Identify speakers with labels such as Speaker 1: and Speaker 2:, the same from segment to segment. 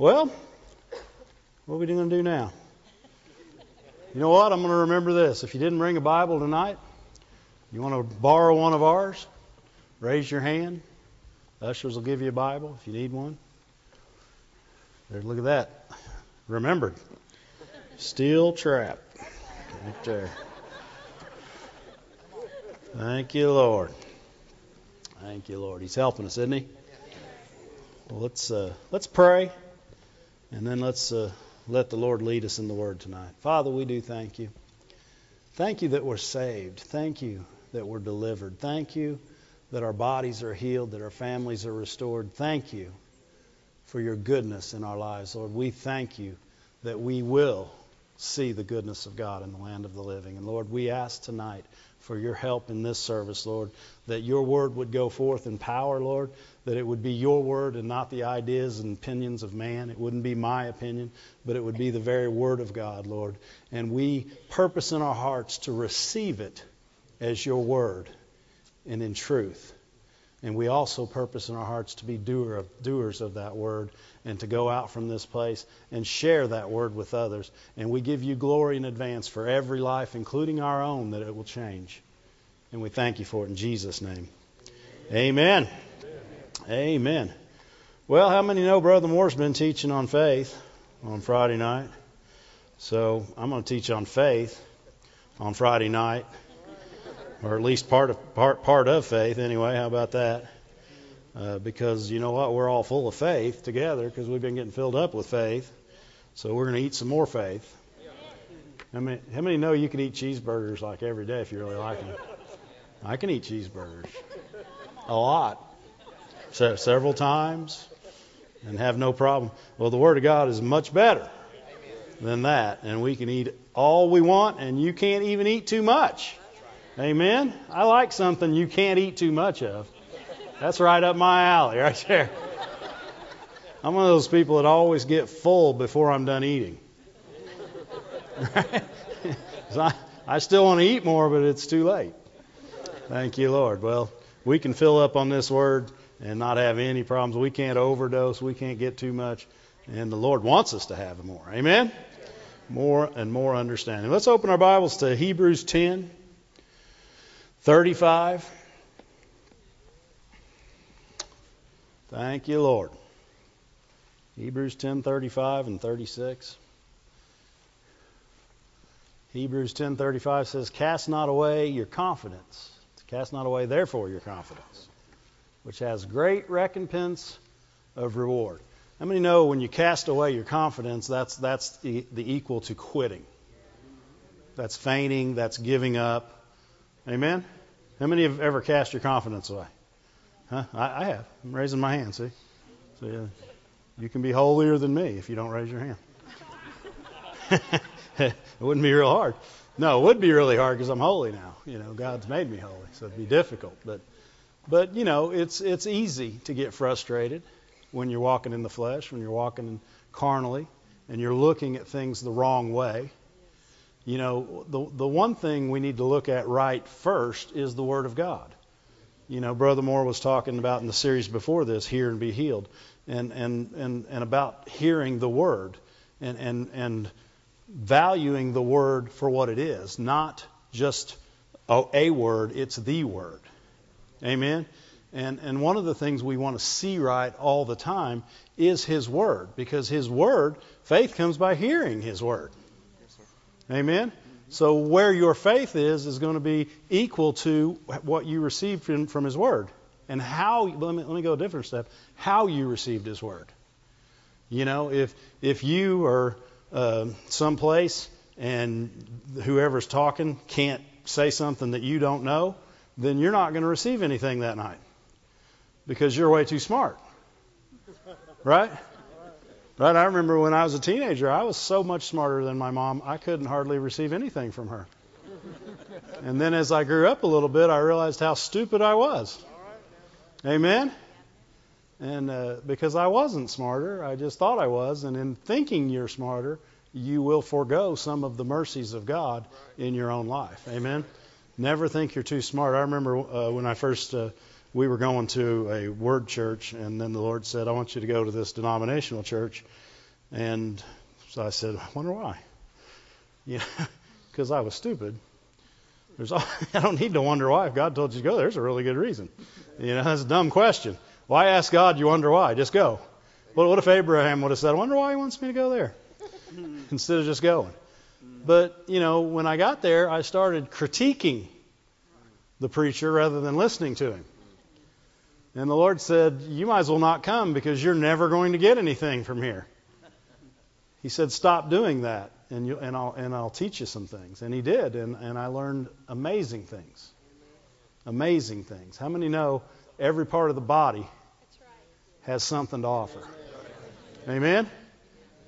Speaker 1: Well, what are we going to do now? You know what? I'm going to remember this. If you didn't bring a Bible tonight, you want to borrow one of ours, raise your hand. Ushers will give you a Bible if you need one. There, look at that. Remembered. Steel trap. Right there. Thank you, Lord. Thank you, Lord. He's helping us, isn't he? Well, let's uh, let's pray, and then let's uh, let the Lord lead us in the Word tonight. Father, we do thank you. Thank you that we're saved. Thank you that we're delivered. Thank you that our bodies are healed, that our families are restored. Thank you for your goodness in our lives, Lord. We thank you that we will see the goodness of God in the land of the living. And Lord, we ask tonight for your help in this service, Lord, that your word would go forth in power, Lord, that it would be your word and not the ideas and opinions of man. It wouldn't be my opinion, but it would be the very word of God, Lord. And we purpose in our hearts to receive it as your word and in truth. And we also purpose in our hearts to be doer of, doers of that word and to go out from this place and share that word with others. And we give you glory in advance for every life, including our own, that it will change. And we thank you for it in Jesus' name. Amen. Amen. Amen. Well, how many know Brother Moore's been teaching on faith on Friday night? So I'm going to teach on faith on Friday night or at least part of part part of faith anyway. How about that? Uh, because you know what, we're all full of faith together because we've been getting filled up with faith. So we're going to eat some more faith. How many, how many know you can eat cheeseburgers like every day if you really like them? I can eat cheeseburgers a lot, so, several times, and have no problem. Well, the Word of God is much better than that, and we can eat all we want, and you can't even eat too much. Amen. I like something you can't eat too much of. That's right up my alley, right there. I'm one of those people that always get full before I'm done eating. I, I still want to eat more, but it's too late. Thank you, Lord. Well, we can fill up on this word and not have any problems. We can't overdose. We can't get too much. And the Lord wants us to have more. Amen? More and more understanding. Let's open our Bibles to Hebrews 10. 35. Thank you, Lord. Hebrews 10:35 and 36. Hebrews 10:35 says, "Cast not away your confidence. Cast not away therefore your confidence, which has great recompense of reward." How many know when you cast away your confidence, that's that's the, the equal to quitting. That's fainting, that's giving up, Amen? How many have ever cast your confidence away? Huh? I, I have. I'm raising my hand, see? So, yeah, you can be holier than me if you don't raise your hand. it wouldn't be real hard. No, it would be really hard because I'm holy now. You know, God's made me holy, so it'd be difficult. But, but you know, it's it's easy to get frustrated when you're walking in the flesh, when you're walking carnally, and you're looking at things the wrong way. You know, the, the one thing we need to look at right first is the Word of God. You know, Brother Moore was talking about in the series before this, Hear and Be Healed, and, and, and, and about hearing the Word and, and, and valuing the Word for what it is, not just a, a word, it's the Word. Amen? And, and one of the things we want to see right all the time is His Word, because His Word, faith comes by hearing His Word. Amen? So where your faith is is going to be equal to what you received from, from His Word. And how, let me, let me go a different step, how you received His Word. You know, if, if you are uh, someplace and whoever's talking can't say something that you don't know, then you're not going to receive anything that night because you're way too smart. Right? Right? I remember when I was a teenager, I was so much smarter than my mom, I couldn't hardly receive anything from her. And then as I grew up a little bit, I realized how stupid I was. Amen? And uh, because I wasn't smarter, I just thought I was. And in thinking you're smarter, you will forego some of the mercies of God in your own life. Amen? Never think you're too smart. I remember uh, when I first uh, we were going to a word church, and then the Lord said, I want you to go to this denominational church. And so I said, I wonder why. Yeah, because I was stupid. There's I don't need to wonder why. If God told you to go, there's a really good reason. You know, that's a dumb question. Why ask God? You wonder why? Just go. What, what if Abraham would have said, I wonder why he wants me to go there? Instead of just going. But, you know, when I got there, I started critiquing the preacher rather than listening to him. And the Lord said, You might as well not come because you're never going to get anything from here. He said, Stop doing that, and, you, and, I'll, and I'll teach you some things. And he did, and, and I learned amazing things. Amazing things. How many know every part of the body has something to offer? Amen?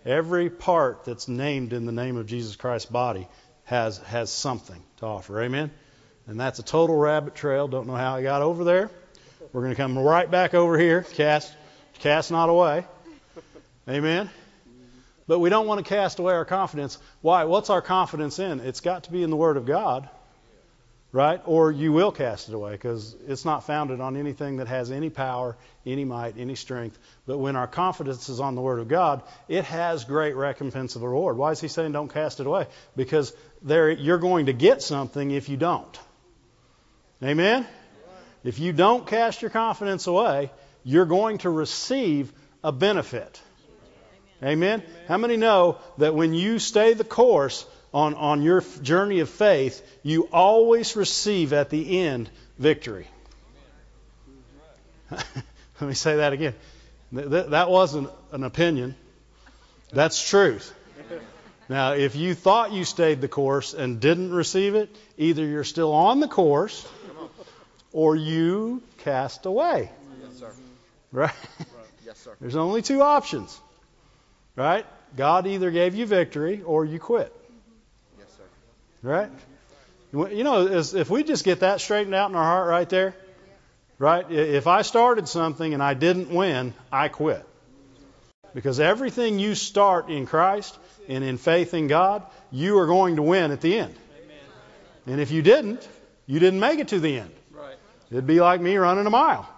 Speaker 1: Every part that's named in the name of Jesus Christ's body has, has something to offer. Amen? And that's a total rabbit trail. Don't know how I got over there. We're going to come right back over here. Cast, cast not away. Amen. But we don't want to cast away our confidence. Why? What's our confidence in? It's got to be in the Word of God, right? Or you will cast it away because it's not founded on anything that has any power, any might, any strength. But when our confidence is on the Word of God, it has great recompense of reward. Why is He saying don't cast it away? Because there, you're going to get something if you don't. Amen? If you don't cast your confidence away, you're going to receive a benefit. Amen? Amen? How many know that when you stay the course on, on your journey of faith, you always receive at the end victory? Let me say that again. That wasn't an opinion. That's truth. Now, if you thought you stayed the course and didn't receive it, either you're still on the course or you cast away.
Speaker 2: Yes, sir.
Speaker 1: Right?
Speaker 2: Yes, sir.
Speaker 1: There's only two options. Right? God either gave you victory or you quit.
Speaker 2: Yes, sir.
Speaker 1: Right? You know, if we just get that straightened out in our heart right there, right? If I started something and I didn't win, I quit. Because everything you start in Christ and in faith in God, you are going to win at the end. And if you didn't, you didn't make it to the end. It'd be like me running a mile.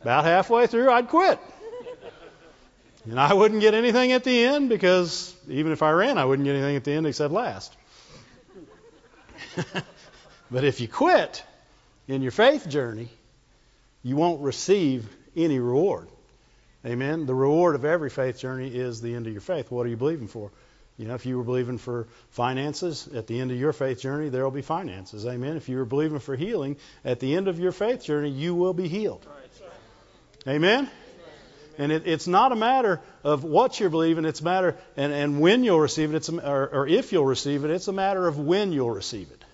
Speaker 1: About halfway through, I'd quit. And I wouldn't get anything at the end because even if I ran, I wouldn't get anything at the end except last. but if you quit in your faith journey, you won't receive any reward. Amen. The reward of every faith journey is the end of your faith. What are you believing for? You know, if you were believing for finances, at the end of your faith journey, there will be finances. Amen. If you were believing for healing, at the end of your faith journey, you will be healed. Amen. And it, it's not a matter of what you're believing, it's a matter, and, and when you'll receive it, it's a, or, or if you'll receive it, it's a matter of when you'll receive it.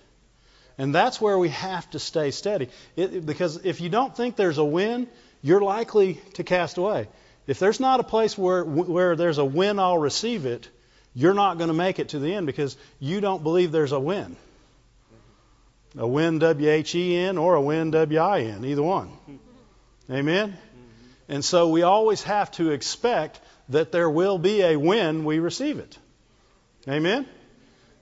Speaker 1: And that's where we have to stay steady. It, because if you don't think there's a win, you're likely to cast away. If there's not a place where, where there's a win, I'll receive it, you're not going to make it to the end because you don't believe there's a win. A win, W H E N, or a win, W I N, either one. Amen? And so we always have to expect that there will be a win we receive it. Amen?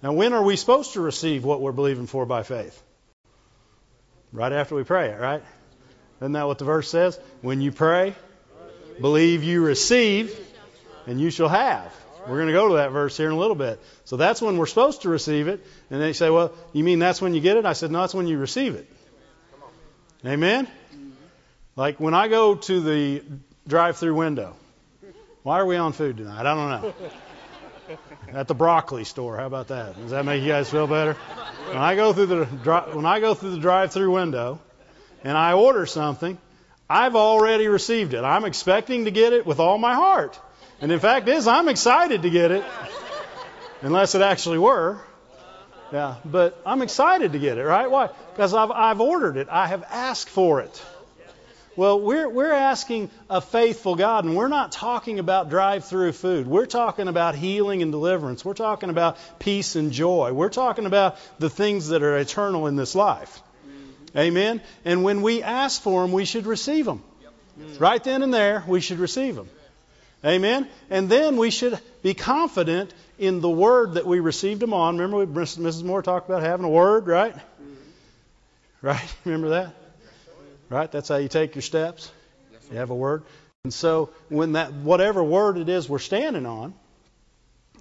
Speaker 1: Now, when are we supposed to receive what we're believing for by faith? Right after we pray it, right? Isn't that what the verse says? When you pray, believe you receive, and you shall have. We're going to go to that verse here in a little bit. So that's when we're supposed to receive it. And they say, well, you mean that's when you get it? I said, no, that's when you receive it. Amen? Like when I go to the drive through window. Why are we on food tonight? I don't know. At the broccoli store. How about that? Does that make you guys feel better? When I go through the when I go through the drive-through window and I order something, I've already received it. I'm expecting to get it with all my heart. And in fact is I'm excited to get it. Unless it actually were. Yeah, but I'm excited to get it, right? Why? Because I've, I've ordered it. I have asked for it. Well, we're, we're asking a faithful God, and we're not talking about drive through food. We're talking about healing and deliverance. We're talking about peace and joy. We're talking about the things that are eternal in this life. Amen? And when we ask for them, we should receive them. Right then and there, we should receive them. Amen? And then we should be confident in the word that we received them on. Remember, Mrs. Moore talked about having a word, right? Mm-hmm. Right? Remember that? Right? That's how you take your steps. You have a word. And so when that whatever word it is we're standing on,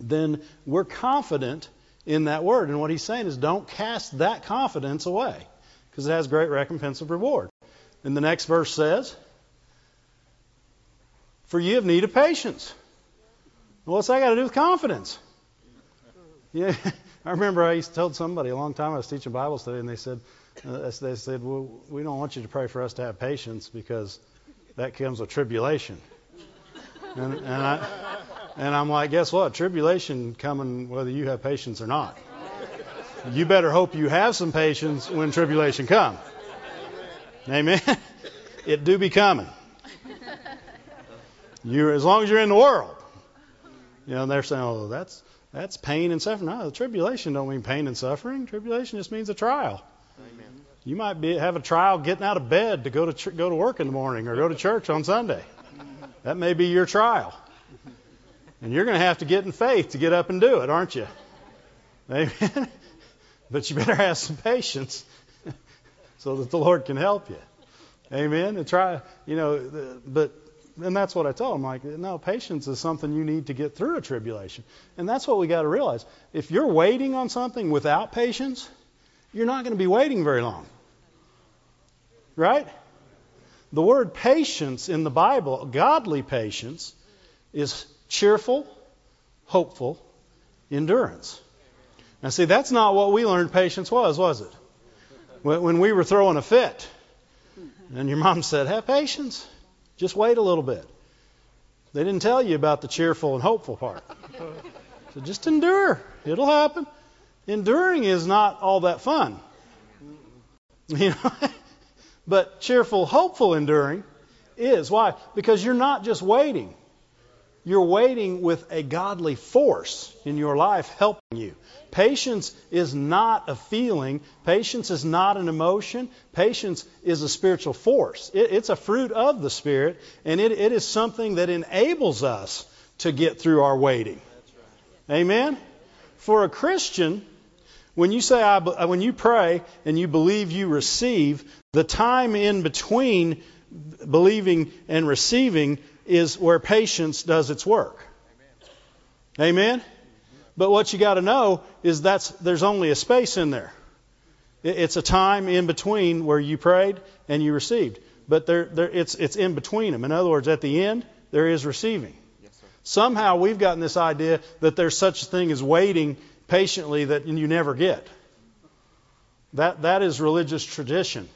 Speaker 1: then we're confident in that word. And what he's saying is don't cast that confidence away because it has great recompense of reward. And the next verse says, For you have need of patience. Well, what's that got to do with confidence? Yeah, I remember I used to tell somebody a long time I was teaching Bible study, and they said, uh, they said, well, we don't want you to pray for us to have patience because that comes with tribulation. And, and I, and I'm like, guess what? Tribulation coming whether you have patience or not. You better hope you have some patience when tribulation comes. Amen. It do be coming. You, as long as you're in the world. You know, they're saying, oh, that's that's pain and suffering. No, the tribulation don't mean pain and suffering. Tribulation just means a trial.
Speaker 2: Amen.
Speaker 1: You might be have a trial getting out of bed to go to ch- go to work in the morning or go to church on Sunday. That may be your trial. And you're going to have to get in faith to get up and do it, aren't you? Amen. But you better have some patience so that the Lord can help you. Amen. And try, you know, but and that's what I tell them. Like, no, patience is something you need to get through a tribulation, and that's what we got to realize. If you're waiting on something without patience, you're not going to be waiting very long. Right? The word patience in the Bible, godly patience, is cheerful, hopeful, endurance. Now, see, that's not what we learned patience was, was it? When when we were throwing a fit, and your mom said, Have patience. Just wait a little bit. They didn't tell you about the cheerful and hopeful part. So just endure. It'll happen. Enduring is not all that fun. You know? but cheerful, hopeful enduring is. Why? Because you're not just waiting. You're waiting with a godly force in your life helping you. Patience is not a feeling. Patience is not an emotion. Patience is a spiritual force. It, it's a fruit of the Spirit, and it, it is something that enables us to get through our waiting. Amen? For a Christian, when you say I, uh, when you pray and you believe you receive, the time in between believing and receiving is where patience does its work. Amen. But what you got to know is that's there's only a space in there. It's a time in between where you prayed and you received. But there, there, it's it's in between them. In other words, at the end there is receiving.
Speaker 2: Yes, sir.
Speaker 1: Somehow we've gotten this idea that there's such a thing as waiting patiently that you never get. That that is religious tradition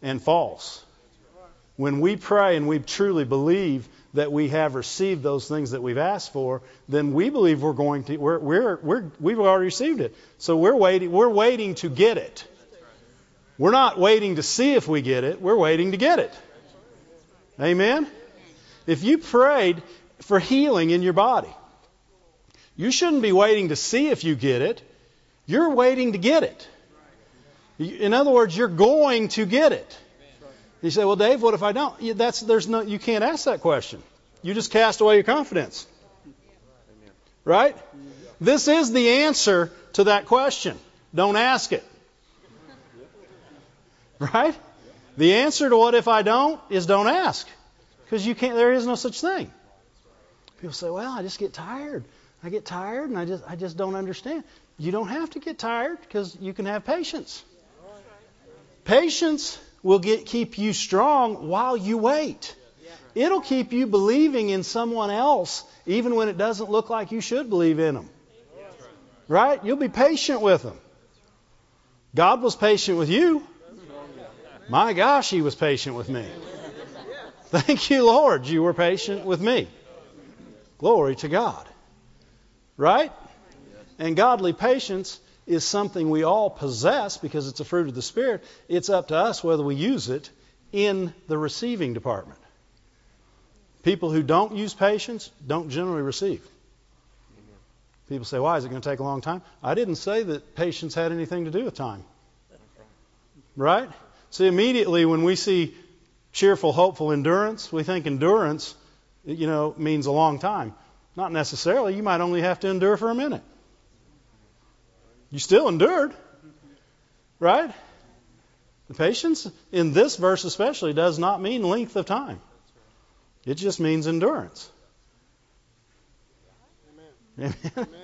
Speaker 1: and false. When we pray and we truly believe that we have received those things that we've asked for, then we believe we're going to we're we're, we're we've already received it. So we're waiting we're waiting to get it. We're not waiting to see if we get it, we're waiting to get it. Amen. If you prayed for healing in your body, you shouldn't be waiting to see if you get it. You're waiting to get it. In other words, you're going to get it. You say, "Well, Dave, what if I don't?" That's there's no you can't ask that question. You just cast away your confidence. Right? This is the answer to that question. Don't ask it. Right? The answer to what if I don't is don't ask. Because you can't there is no such thing. People say, "Well, I just get tired. I get tired and I just I just don't understand." You don't have to get tired because you can have patience. Patience will get, keep you strong while you wait. It'll keep you believing in someone else even when it doesn't look like you should believe in them. Right? You'll be patient with them. God was patient with you. My gosh, He was patient with me. Thank you, Lord, you were patient with me. Glory to God. Right? And godly patience is something we all possess because it's a fruit of the Spirit. It's up to us whether we use it in the receiving department. People who don't use patience don't generally receive. People say, why is it going to take a long time? I didn't say that patience had anything to do with time. Right? See, immediately when we see cheerful, hopeful endurance, we think endurance, you know, means a long time. Not necessarily. You might only have to endure for a minute. You still endured, right? The patience in this verse especially does not mean length of time. It just means endurance. Amen. Amen.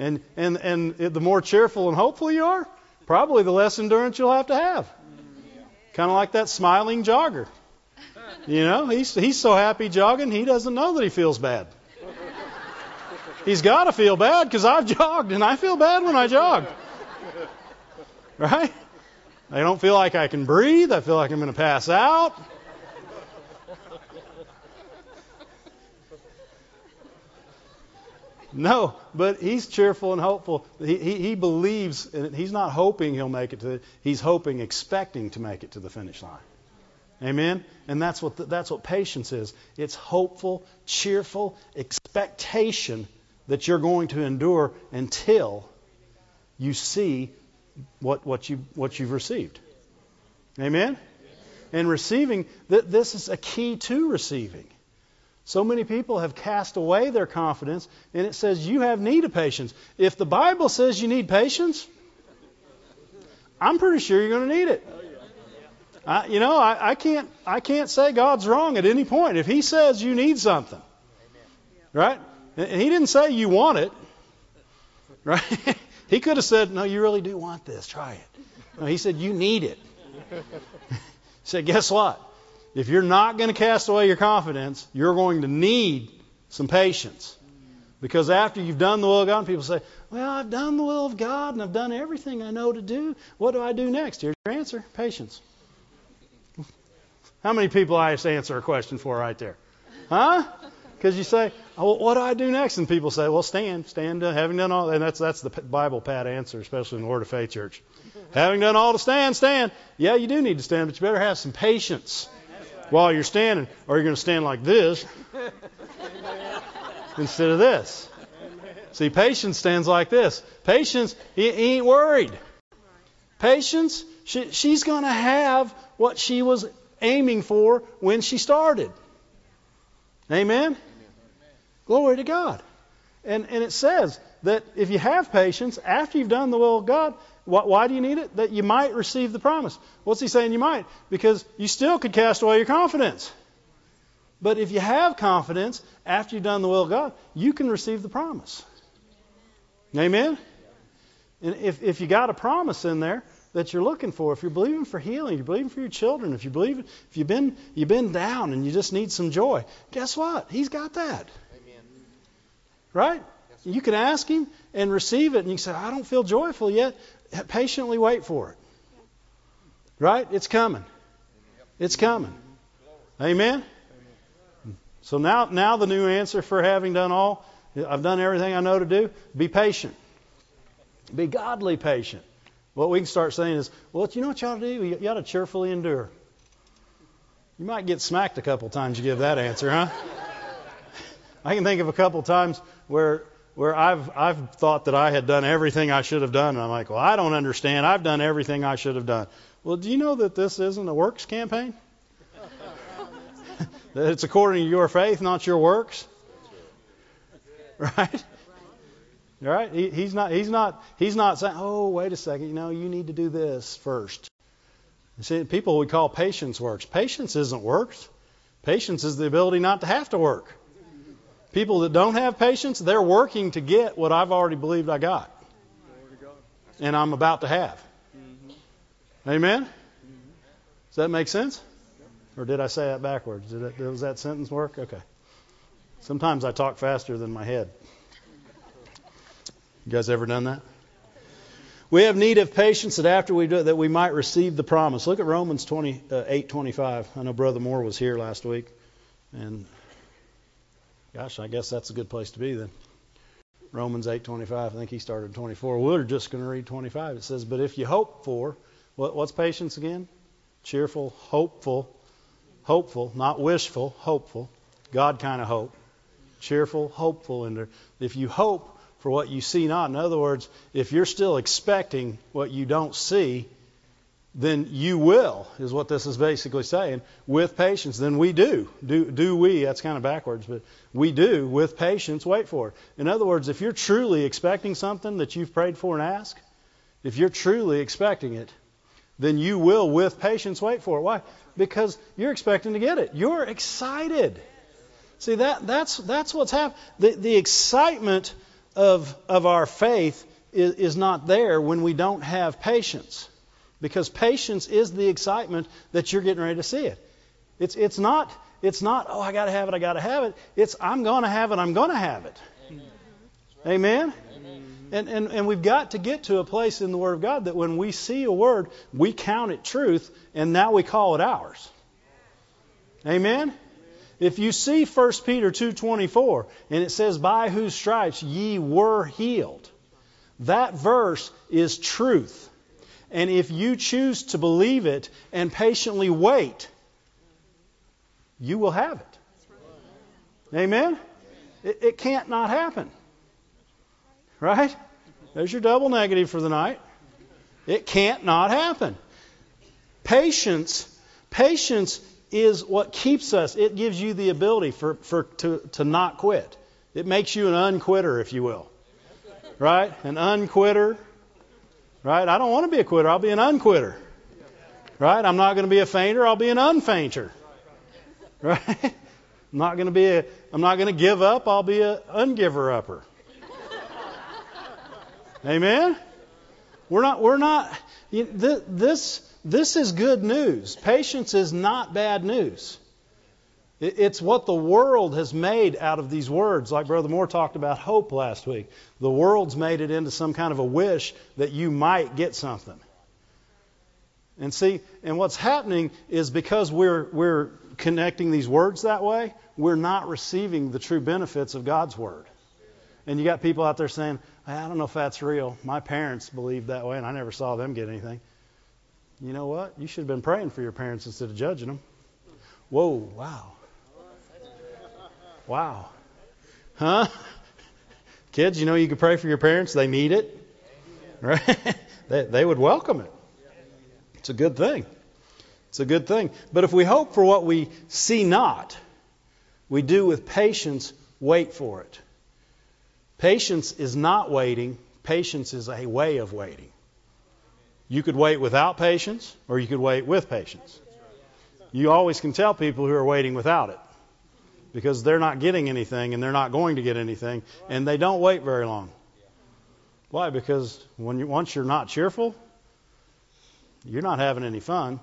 Speaker 1: And and and the more cheerful and hopeful you are, probably the less endurance you'll have to have. Kind of like that smiling jogger. You know, he's he's so happy jogging, he doesn't know that he feels bad. He's got to feel bad because I've jogged and I feel bad when I jog. Right? I don't feel like I can breathe. I feel like I'm going to pass out. No, but he's cheerful and hopeful. He, he, he, believes, and he's not hoping he'll make it to. The, he's hoping, expecting to make it to the finish line. Amen. And that's what the, that's what patience is. It's hopeful, cheerful expectation that you're going to endure until you see what what you what you've received. Amen. And receiving, th- this is a key to receiving. So many people have cast away their confidence, and it says you have need of patience. If the Bible says you need patience, I'm pretty sure you're going to need it. I, you know, I, I can't I can't say God's wrong at any point. If He says you need something, right? And He didn't say you want it, right? he could have said, "No, you really do want this. Try it." No, He said you need it. he said, "Guess what? If you're not going to cast away your confidence, you're going to need some patience. Because after you've done the will of God, people say, Well, I've done the will of God and I've done everything I know to do. What do I do next? Here's your answer patience. How many people I just answer a question for right there? Huh? Because you say, oh, well, what do I do next? And people say, well, stand, stand, uh, having done all, and that's that's the Bible pat answer, especially in the Word of Faith Church. having done all to stand, stand. Yeah, you do need to stand, but you better have some patience while you're standing, or you're going to stand like this instead of this. See, patience stands like this. Patience, he, he ain't worried. Patience, she, she's going to have what she was aiming for when she started. Amen? Glory to God. And, and it says that if you have patience after you've done the will of God, why do you need it? That you might receive the promise. What's he saying you might? Because you still could cast away your confidence. But if you have confidence after you've done the will of God, you can receive the promise. Amen? And if, if you got a promise in there that you're looking for, if you're believing for healing, you're believing for your children, if you believe if you've been you've been down and you just need some joy, guess what? He's got that. Right? You can ask him and receive it, and you can say, I don't feel joyful yet patiently wait for it. Right? It's coming. It's coming. Amen? So now, now the new answer for having done all, I've done everything I know to do. Be patient. Be godly patient. What we can start saying is, well, you know what you ought to do? You ought to cheerfully endure. You might get smacked a couple times you give that answer, huh? I can think of a couple times where where I've I've thought that I had done everything I should have done, and I'm like, well, I don't understand. I've done everything I should have done. Well, do you know that this isn't a works campaign? that it's according to your faith, not your works. Right? Right? He, he's not. He's not. He's not saying, "Oh, wait a second. You know, you need to do this first. You See, people we call patience works. Patience isn't works. Patience is the ability not to have to work. People that don't have patience, they're working to get what I've already believed I got. And I'm about to have. Amen? Does that make sense? Or did I say that backwards? Did that, does that sentence work? Okay. Sometimes I talk faster than my head. You guys ever done that? We have need of patience that after we do it, that we might receive the promise. Look at Romans 20, uh, I know Brother Moore was here last week, and Gosh, I guess that's a good place to be then. Romans 8:25. I think he started 24. We're just going to read 25. It says, "But if you hope for what, what's patience again? Cheerful, hopeful, hopeful, not wishful, hopeful. God kind of hope. Cheerful, hopeful. And if you hope for what you see not, in other words, if you're still expecting what you don't see, then you will, is what this is basically saying, with patience. Then we do. Do, do we, that's kind of backwards, but we do, with patience, wait for it. In other words, if you're truly expecting something that you've prayed for and asked, if you're truly expecting it, then you will, with patience, wait for it. Why? Because you're expecting to get it. You're excited. See that that's that's what's happening. The, the excitement of of our faith is, is not there when we don't have patience, because patience is the excitement that you're getting ready to see it. It's it's not it's not oh I got to have it I got to have it. It's I'm going to have it I'm going to have it. Amen. And, and, and we've got to get to a place in the Word of God that when we see a word, we count it truth, and now we call it ours. Amen? If you see 1 Peter 2.24, and it says, By whose stripes ye were healed, that verse is truth. And if you choose to believe it and patiently wait, you will have it. Amen? It, it can't not happen. Right? There's your double negative for the night. It can't not happen. Patience, patience is what keeps us. It gives you the ability for, for to, to not quit. It makes you an unquitter, if you will. Right? An unquitter. Right? I don't want to be a quitter. I'll be an unquitter. Right? I'm not going to be a fainter. I'll be an unfainter. Right? I'm not going to be a. I'm not going to give up. I'll be an ungiver upper. Amen. We're not. We're not. This this is good news. Patience is not bad news. It's what the world has made out of these words. Like Brother Moore talked about hope last week. The world's made it into some kind of a wish that you might get something. And see, and what's happening is because we're we're connecting these words that way, we're not receiving the true benefits of God's word. And you got people out there saying, I don't know if that's real. My parents believed that way, and I never saw them get anything. You know what? You should have been praying for your parents instead of judging them. Whoa, wow. Wow. Huh? Kids, you know you can pray for your parents. They need it. Right? they, they would welcome it. It's a good thing. It's a good thing. But if we hope for what we see not, we do with patience wait for it. Patience is not waiting, patience is a way of waiting. You could wait without patience, or you could wait with patience. You always can tell people who are waiting without it because they're not getting anything and they're not going to get anything, and they don't wait very long. Why? Because when you, once you're not cheerful, you're not having any fun,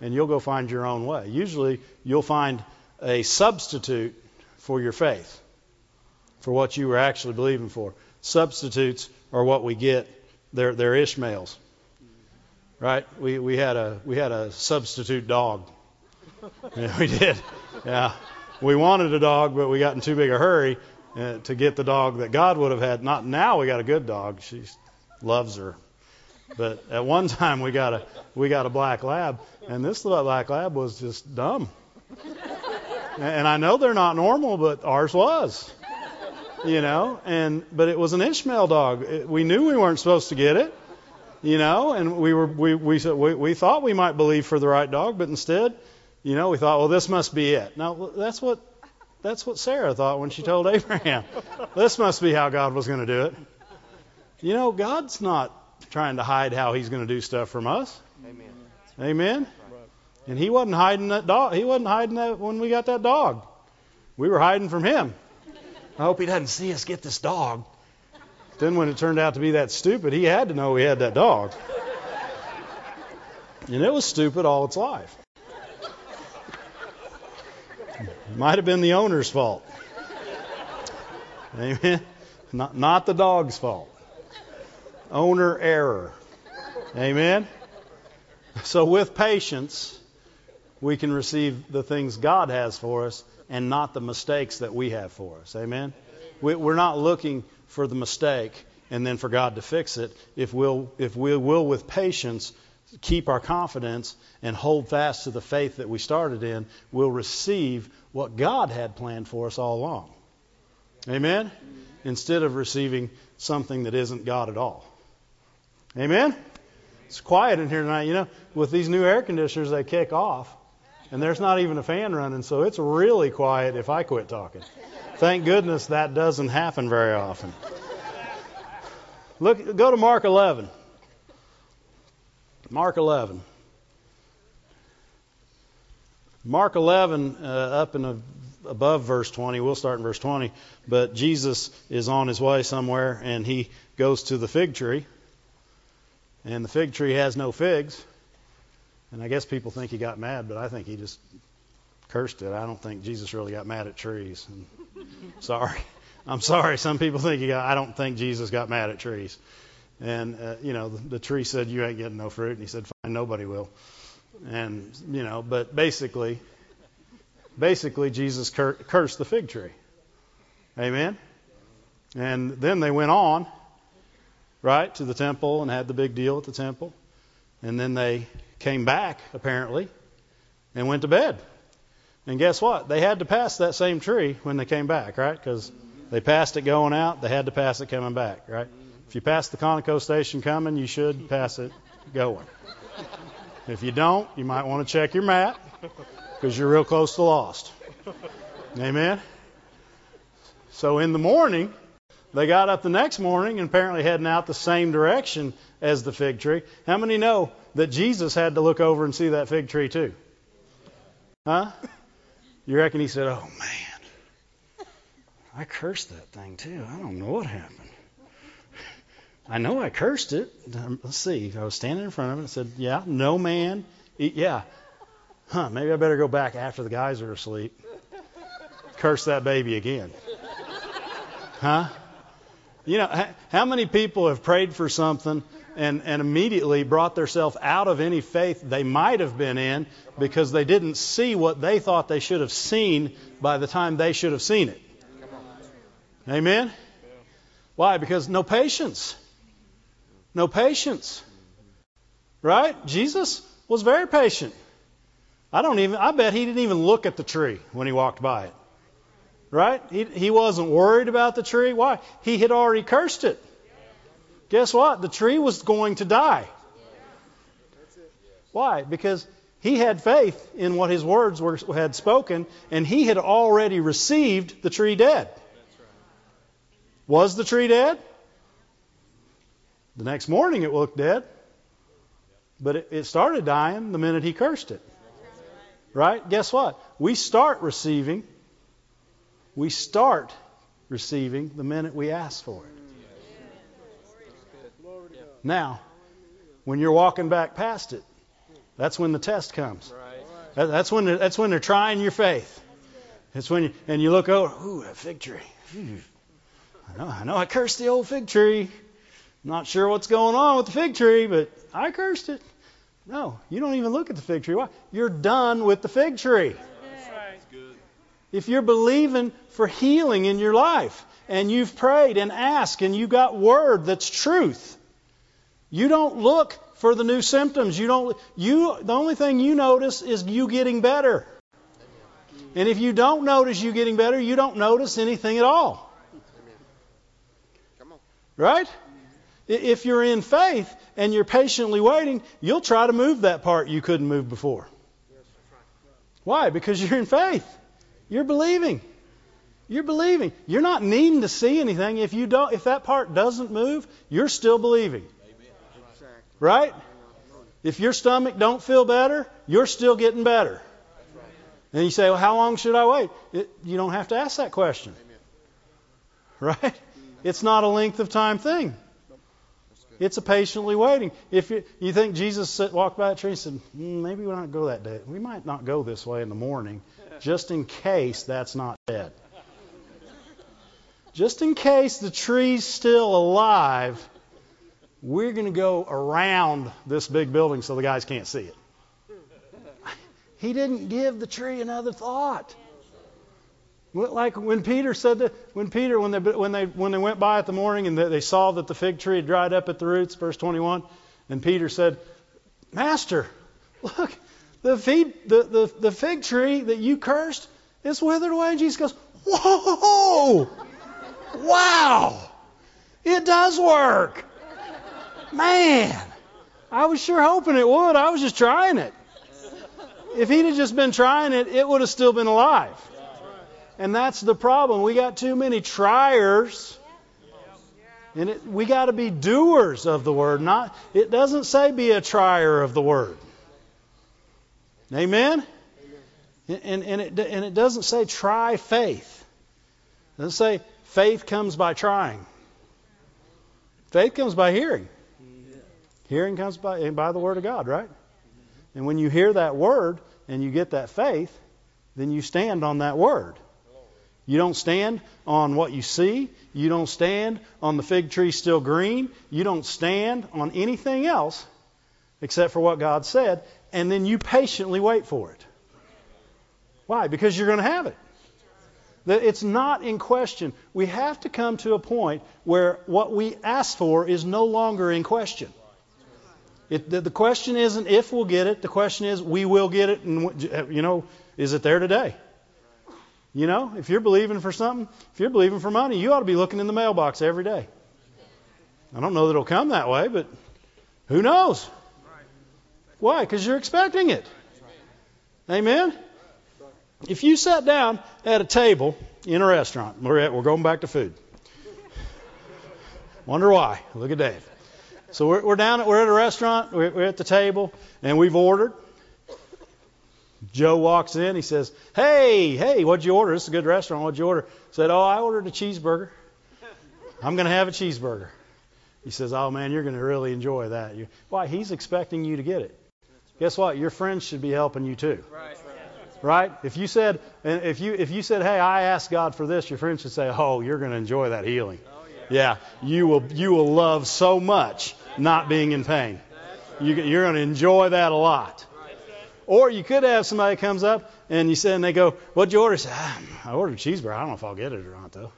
Speaker 1: and you'll go find your own way. Usually, you'll find a substitute for your faith, for what you were actually believing for. Substitutes are what we get. They're, they're Ishmaels right? We we had a we had a substitute dog. Yeah, we did. Yeah, we wanted a dog, but we got in too big a hurry uh, to get the dog that God would have had. Not now. We got a good dog. She loves her. But at one time we got a we got a black lab, and this black lab was just dumb. And I know they're not normal, but ours was. You know, and but it was an Ishmael dog. We knew we weren't supposed to get it you know, and we were we we we, we thought we might believe for the right dog, but instead, you know, we thought, well, this must be it. Now that's what that's what Sarah thought when she told Abraham, this must be how God was going to do it. You know, God's not trying to hide how He's going to do stuff from us.
Speaker 2: Amen.
Speaker 1: Amen. And He wasn't hiding that dog. He wasn't hiding that when we got that dog. We were hiding from Him. I hope He doesn't see us get this dog. Then, when it turned out to be that stupid, he had to know we had that dog. And it was stupid all its life. Might have been the owner's fault. Amen. Not, not the dog's fault. Owner error. Amen. So, with patience, we can receive the things God has for us and not the mistakes that we have for us. Amen. We, we're not looking for the mistake and then for God to fix it, if we'll if we will with patience keep our confidence and hold fast to the faith that we started in, we'll receive what God had planned for us all along. Amen? Instead of receiving something that isn't God at all. Amen? It's quiet in here tonight. You know, with these new air conditioners, they kick off, and there's not even a fan running, so it's really quiet if I quit talking. Thank goodness that doesn't happen very often. Look, go to Mark 11. Mark 11. Mark 11, uh, up in a, above verse 20, we'll start in verse 20, but Jesus is on his way somewhere and he goes to the fig tree, and the fig tree has no figs. And I guess people think he got mad, but I think he just cursed it. I don't think Jesus really got mad at trees. And sorry. I'm sorry. Some people think he got, I don't think Jesus got mad at trees. And, uh, you know, the, the tree said, You ain't getting no fruit. And he said, Fine, nobody will. And, you know, but basically, basically, Jesus cur- cursed the fig tree. Amen? And then they went on, right, to the temple and had the big deal at the temple. And then they came back, apparently, and went to bed. And guess what? They had to pass that same tree when they came back, right? Because they passed it going out, they had to pass it coming back, right? If you pass the Conoco station coming, you should pass it going. If you don't, you might want to check your map because you're real close to lost. Amen? So in the morning, they got up the next morning and apparently heading out the same direction as the fig tree. How many know that Jesus had to look over and see that fig tree too? Huh? You reckon he said, Oh man, I cursed that thing too. I don't know what happened. I know I cursed it. Let's see. I was standing in front of it and said, Yeah, no man. Eat, yeah. Huh, maybe I better go back after the guys are asleep. Curse that baby again. Huh? You know, how many people have prayed for something and, and immediately brought themselves out of any faith they might have been in because they didn't see what they thought they should have seen by the time they should have seen it? Amen? Why? Because no patience. No patience. Right? Jesus was very patient. I don't even I bet he didn't even look at the tree when he walked by it. Right? He he wasn't worried about the tree. Why? He had already cursed it. Guess what? The tree was going to die. Why? Because he had faith in what his words were, had spoken, and he had already received the tree dead. Was the tree dead? The next morning it looked dead. But it, it started dying the minute he cursed it. Right? Guess what? We start receiving. We start receiving the minute we ask for it. Now, when you're walking back past it, that's when the test comes. That's when they're, that's when they're trying your faith. It's when you, and you look over, ooh, a fig tree. I know, I know, I cursed the old fig tree. Not sure what's going on with the fig tree, but I cursed it. No, you don't even look at the fig tree. Why? You're done with the fig tree. If you're believing for healing in your life and you've prayed and asked and you got word that's truth, you don't look for the new symptoms. You don't you the only thing you notice is you getting better. And if you don't notice you getting better, you don't notice anything at all. Right? If you're in faith and you're patiently waiting, you'll try to move that part you couldn't move before. Why? Because you're in faith. You're believing. You're believing. You're not needing to see anything. If you don't if that part doesn't move, you're still believing. Right? If your stomach don't feel better, you're still getting better. And you say, "Well, how long should I wait?" It, you don't have to ask that question. Right? It's not a length of time thing. It's a patiently waiting. If you, you think Jesus sit, walked by a tree and said, mm, maybe we don't go that day. We might not go this way in the morning, just in case that's not dead. Just in case the tree's still alive, we're going to go around this big building so the guys can't see it. He didn't give the tree another thought. Like when Peter said that, when Peter, when they, when they, when they went by at the morning and they saw that the fig tree had dried up at the roots, verse 21, and Peter said, Master, look, the, feed, the, the, the fig tree that you cursed is withered away. And Jesus goes, Whoa! Wow! It does work. Man, I was sure hoping it would. I was just trying it. If he'd have just been trying it, it would have still been alive. And that's the problem. We got too many triers. And it, we got to be doers of the word. Not it doesn't say be a trier of the word. Amen. And, and, it, and it doesn't say try faith. It doesn't say faith comes by trying. Faith comes by hearing. Hearing comes by, by the Word of God, right? And when you hear that Word and you get that faith, then you stand on that Word. You don't stand on what you see. You don't stand on the fig tree still green. You don't stand on anything else except for what God said. And then you patiently wait for it. Why? Because you're going to have it. It's not in question. We have to come to a point where what we ask for is no longer in question. It, the, the, question isn't if we'll get it. The question is we will get it, and you know, is it there today? You know, if you're believing for something, if you're believing for money, you ought to be looking in the mailbox every day. I don't know that it'll come that way, but who knows? Why? Because you're expecting it. Amen. If you sat down at a table in a restaurant, we're, at, we're going back to food. Wonder why? Look at Dave. So we're, we're down, we're at a restaurant, we're, we're at the table, and we've ordered. Joe walks in, he says, "Hey, hey, what'd you order? This is a good restaurant. What'd you order?" said, "Oh, I ordered a cheeseburger. I'm going to have a cheeseburger." He says, "Oh man, you're going to really enjoy that." You, why? He's expecting you to get it. Guess what? Your friends should be helping you too. Right. Right? If you said, if you if you said, "Hey, I asked God for this," your friends should say, "Oh, you're going to enjoy that healing." Oh, yeah. yeah, you will you will love so much not being in pain. You, you're going to enjoy that a lot. Or you could have somebody comes up and you say, and they go, "What'd you order?" Say, ah, "I ordered a cheeseburger. I don't know if I'll get it or not, though."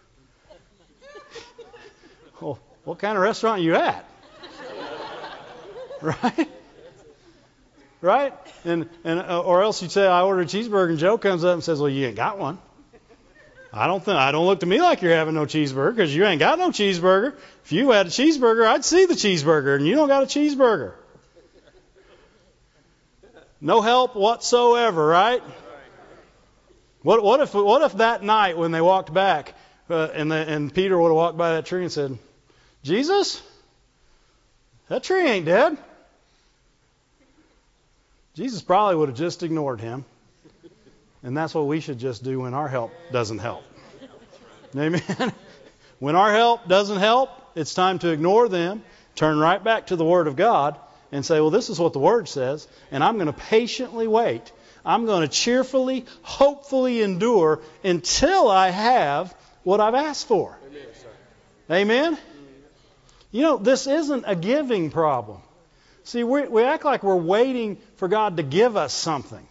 Speaker 1: well, what kind of restaurant are you at? right? Right? And and uh, or else you'd say, "I ordered a cheeseburger," and Joe comes up and says, "Well, you ain't got one." I don't think I don't look to me like you're having no cheeseburger because you ain't got no cheeseburger. If you had a cheeseburger, I'd see the cheeseburger, and you don't got a cheeseburger. No help whatsoever, right? What, what if what if that night when they walked back uh, and the, and Peter would have walked by that tree and said, "Jesus, that tree ain't dead." Jesus probably would have just ignored him. And that's what we should just do when our help doesn't help. Amen. when our help doesn't help, it's time to ignore them, turn right back to the Word of God, and say, well, this is what the Word says, and I'm going to patiently wait. I'm going to cheerfully, hopefully endure until I have what I've asked for. Amen? Amen? You know, this isn't a giving problem. See, we, we act like we're waiting for God to give us something.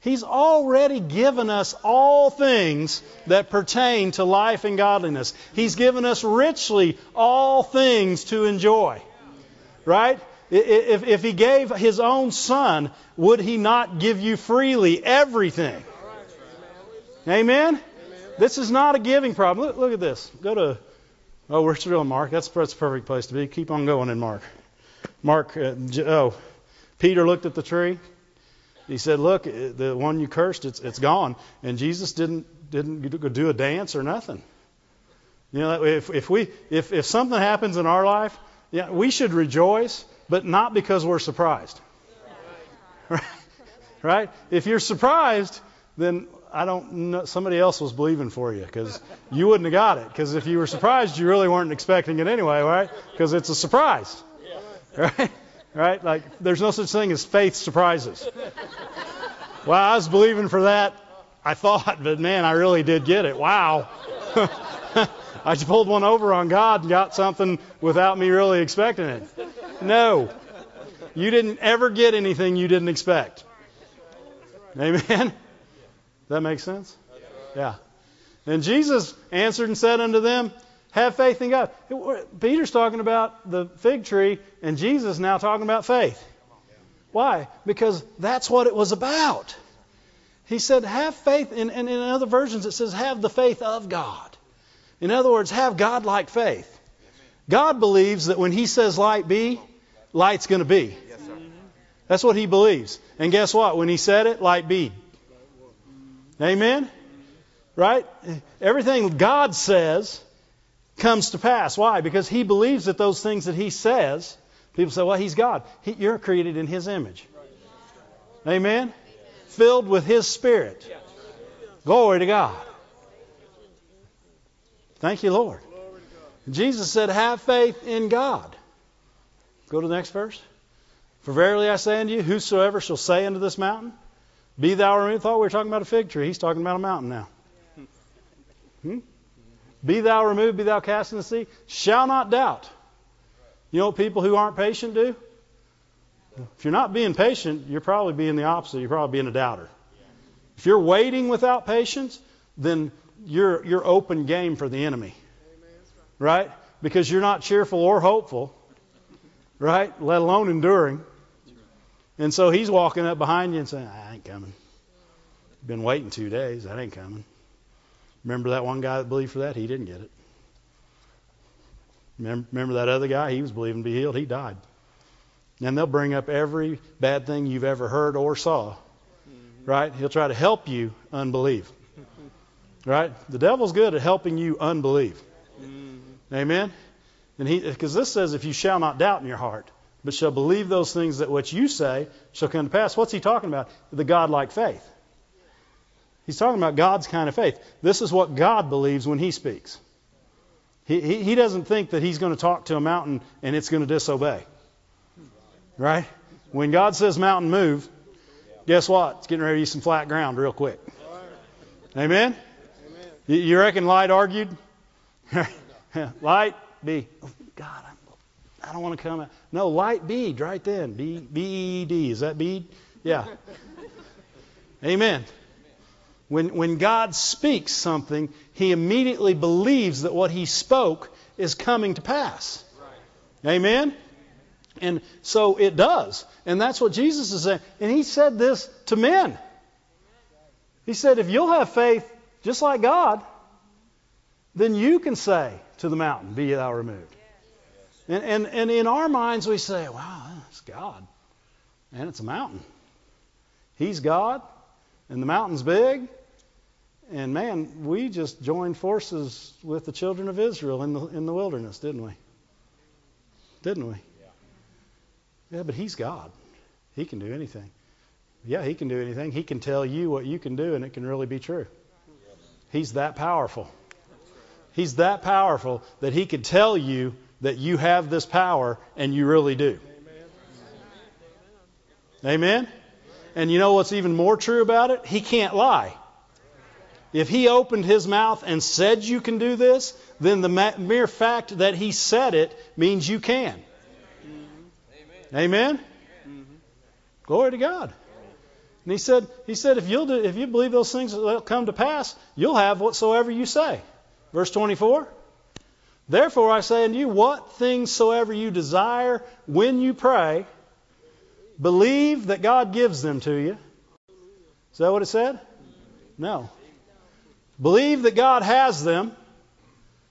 Speaker 1: He's already given us all things that pertain to life and godliness. He's given us richly all things to enjoy. Right? If, if he gave his own son, would he not give you freely everything? Amen? This is not a giving problem. Look, look at this. Go to, oh, we're still in Mark. That's, that's a perfect place to be. Keep on going in Mark. Mark, uh, oh, Peter looked at the tree. He said, "Look, uh, the one you cursed, it's it's gone." And Jesus didn't didn't do a dance or nothing. You know, if if we if if something happens in our life, yeah, we should rejoice but not because we're surprised. Right? right? If you're surprised, then I don't know, somebody else was believing for you because you wouldn't have got it. Because if you were surprised, you really weren't expecting it anyway, right? Because it's a surprise. Right? Right? Like, there's no such thing as faith surprises. Well, I was believing for that. I thought, but man, I really did get it. Wow. I just pulled one over on God and got something without me really expecting it. No. You didn't ever get anything you didn't expect. Amen? That makes sense? Yeah. And Jesus answered and said unto them, Have faith in God. Peter's talking about the fig tree, and Jesus now talking about faith. Why? Because that's what it was about. He said, Have faith. And in, in other versions, it says, Have the faith of God. In other words, have God like faith. God believes that when He says light be, light's going to be. Yes, That's what He believes. And guess what? When He said it, light be. Amen? Right? Everything God says comes to pass. Why? Because he believes that those things that he says, people say, well, he's God. He, you're created in his image. Amen? Filled with his spirit. Glory to God. Thank you, Lord. Jesus said, have faith in God. Go to the next verse. For verily I say unto you, whosoever shall say unto this mountain, Be thou removed. Thought we were talking about a fig tree. He's talking about a mountain now. Hmm? Be thou removed, be thou cast in the sea, shall not doubt. You know what people who aren't patient do? If you're not being patient, you're probably being the opposite. You're probably being a doubter. If you're waiting without patience, then you're you're open game for the enemy. Right? Because you're not cheerful or hopeful. Right? Let alone enduring. And so he's walking up behind you and saying, I ain't coming. Been waiting two days. That ain't coming. Remember that one guy that believed for that? He didn't get it. Remember that other guy? He was believing to be healed. He died. And they'll bring up every bad thing you've ever heard or saw. Right? He'll try to help you unbelieve. Right? The devil's good at helping you unbelieve. Mm-hmm. Amen? And he because this says if you shall not doubt in your heart, but shall believe those things that what you say shall come to pass. What's he talking about? The godlike faith. He's talking about God's kind of faith. This is what God believes when he speaks. He, he, he doesn't think that he's going to talk to a mountain and it's going to disobey. Right? When God says mountain move, guess what? It's getting ready to use some flat ground real quick. Amen? You, you reckon light argued? light, be. Oh, God, I'm, I don't want to come out. No, light bead right then. B B E D. Is that bead? Yeah. Amen. When, when God speaks something, he immediately believes that what he spoke is coming to pass. Amen? And so it does. And that's what Jesus is saying. And he said this to men. He said, if you'll have faith just like God, then you can say to the mountain, Be thou removed. And, and, and in our minds, we say, Wow, it's God. And it's a mountain. He's God, and the mountain's big, and man, we just joined forces with the children of Israel in the in the wilderness, didn't we? Didn't we? Yeah, but he's God. He can do anything. Yeah, he can do anything. He can tell you what you can do, and it can really be true. He's that powerful. He's that powerful that he can tell you that you have this power, and you really do. Amen? And you know what's even more true about it? He can't lie. If he opened his mouth and said you can do this, then the mere fact that he said it means you can. Amen. Mm-hmm. Glory to God. And he said, he said, if you'll do, if you believe those things will come to pass, you'll have whatsoever you say. Verse 24. Therefore I say unto you, what things soever you desire when you pray, believe that God gives them to you. Is that what it said? No. Believe that God has them.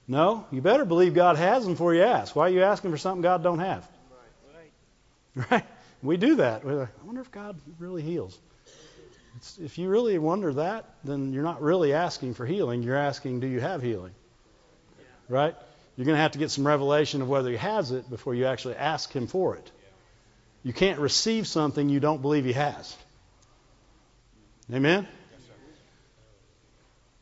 Speaker 1: No, you better believe God has them before you ask. Why are you asking for something God don't have? Right. We do that. We're like, I wonder if God really heals. It's, if you really wonder that, then you're not really asking for healing. You're asking, do you have healing? Right? You're going to have to get some revelation of whether He has it before you actually ask Him for it. You can't receive something you don't believe He has. Amen?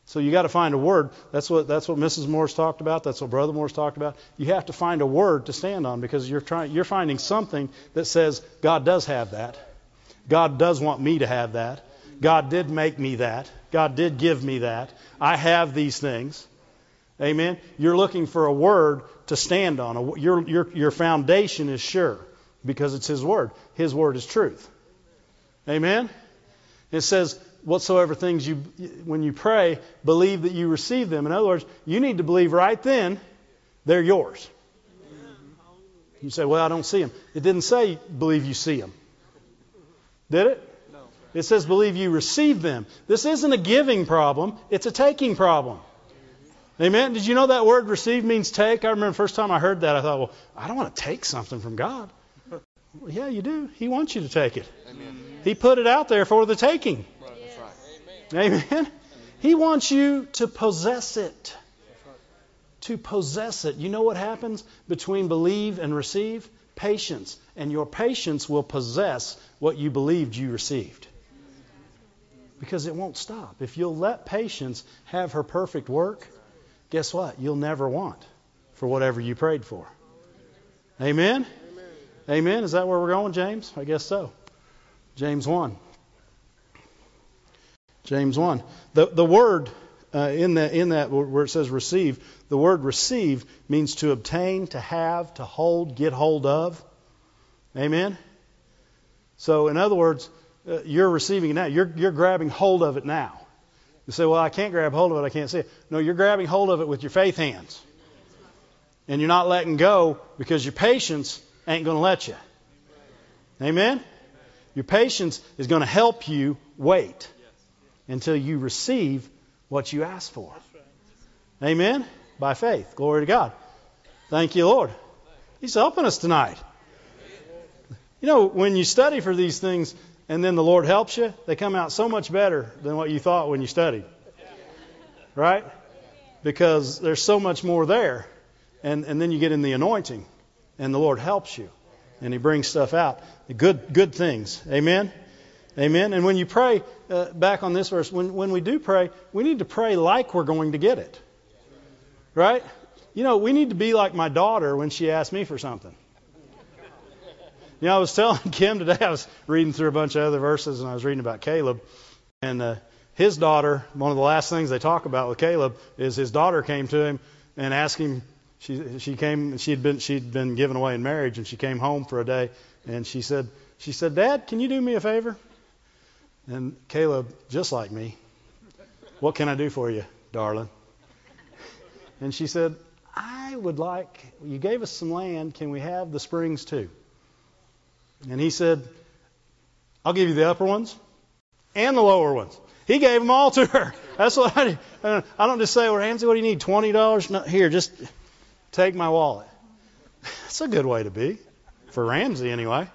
Speaker 1: So you got to find a word. That's what that's what Mrs. Moore's talked about. That's what Brother Moore's talked about. You have to find a word to stand on because you're trying you're finding something that says God does have that. God does want me to have that. God did make me that. God did give me that. I have these things. Amen. You're looking for a word to stand on. Your your your foundation is sure because it's His word. His word is truth. Amen. It says whatsoever things you, when you pray, believe that you receive them. In other words, you need to believe right then they're yours. You say, well, I don't see them. It didn't say believe you see them. Did it? It says believe you receive them. This isn't a giving problem, it's a taking problem. Amen. Did you know that word receive means take? I remember the first time I heard that, I thought, well, I don't want to take something from God. Well, yeah, you do. He wants you to take it. Amen. He put it out there for the taking. Amen. He wants you to possess it, to possess it. You know what happens between believe and receive? Patience. And your patience will possess what you believed you received. Because it won't stop. If you'll let patience have her perfect work, guess what? You'll never want for whatever you prayed for. Amen? Amen. Is that where we're going, James? I guess so. James 1. James 1. The, the word uh, in, the, in that where it says receive, the word receive means to obtain, to have, to hold, get hold of. Amen? So, in other words, uh, you're receiving it now. You're, you're grabbing hold of it now. You say, well, I can't grab hold of it. I can't see it. No, you're grabbing hold of it with your faith hands. And you're not letting go because your patience ain't going to let you. Amen? Your patience is going to help you wait until you receive what you ask for. Amen? By faith. Glory to God. Thank you, Lord. He's helping us tonight. You know, when you study for these things and then the Lord helps you, they come out so much better than what you thought when you studied. Right? Because there's so much more there. And, and then you get in the anointing and the Lord helps you and He brings stuff out. Good, good things. Amen? Amen. And when you pray, uh, back on this verse, when, when we do pray, we need to pray like we're going to get it. Right? You know, we need to be like my daughter when she asked me for something. You know, I was telling Kim today, I was reading through a bunch of other verses and I was reading about Caleb. And uh, his daughter, one of the last things they talk about with Caleb is his daughter came to him and asked him. She she came. She'd been she'd been given away in marriage, and she came home for a day, and she said she said, Dad, can you do me a favor? And Caleb, just like me, what can I do for you, darling? And she said, I would like, you gave us some land. Can we have the springs too? And he said, I'll give you the upper ones and the lower ones. He gave them all to her. That's what I do. I don't just say, well, Ramsey, what do you need? $20? No, here, just take my wallet. That's a good way to be. For Ramsey, anyway.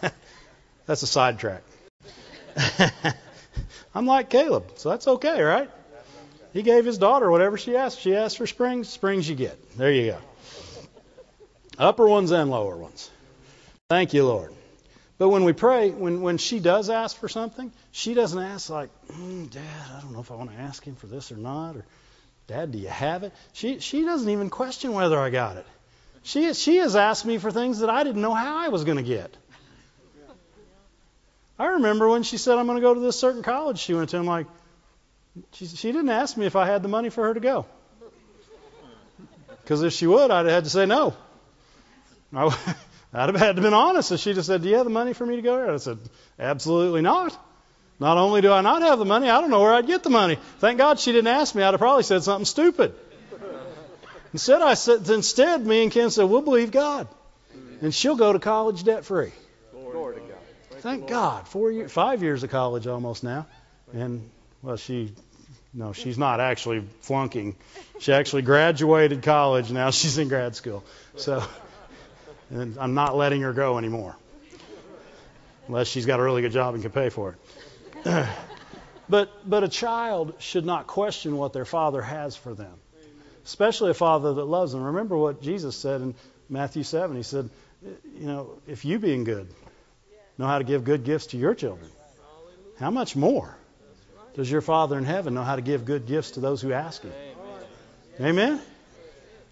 Speaker 1: That's a sidetrack. I'm like Caleb, so that's okay, right? He gave his daughter whatever she asked. She asked for springs, springs you get. There you go. Upper ones and lower ones. Thank you, Lord. But when we pray, when, when she does ask for something, she doesn't ask like, mm, Dad, I don't know if I want to ask him for this or not, or Dad, do you have it? She she doesn't even question whether I got it. She she has asked me for things that I didn't know how I was going to get. I remember when she said I'm going to go to this certain college she went to. I'm like, she, she didn't ask me if I had the money for her to go. Because if she would, I'd have had to say no. I, would have had to been honest. If she'd have said, "Do you have the money for me to go there?" I said, "Absolutely not." Not only do I not have the money, I don't know where I'd get the money. Thank God she didn't ask me. I'd have probably said something stupid. Instead, I said, instead, me and Ken said, "We'll believe God, and she'll go to college debt free." Thank God. Four years, five years of college almost now, and well, she, no, she's not actually flunking. She actually graduated college. Now she's in grad school. So, and I'm not letting her go anymore, unless she's got a really good job and can pay for it. but but a child should not question what their father has for them, especially a father that loves them. Remember what Jesus said in Matthew 7. He said, you know, if you being good know how to give good gifts to your children. How much more does your Father in heaven know how to give good gifts to those who ask Him? Amen?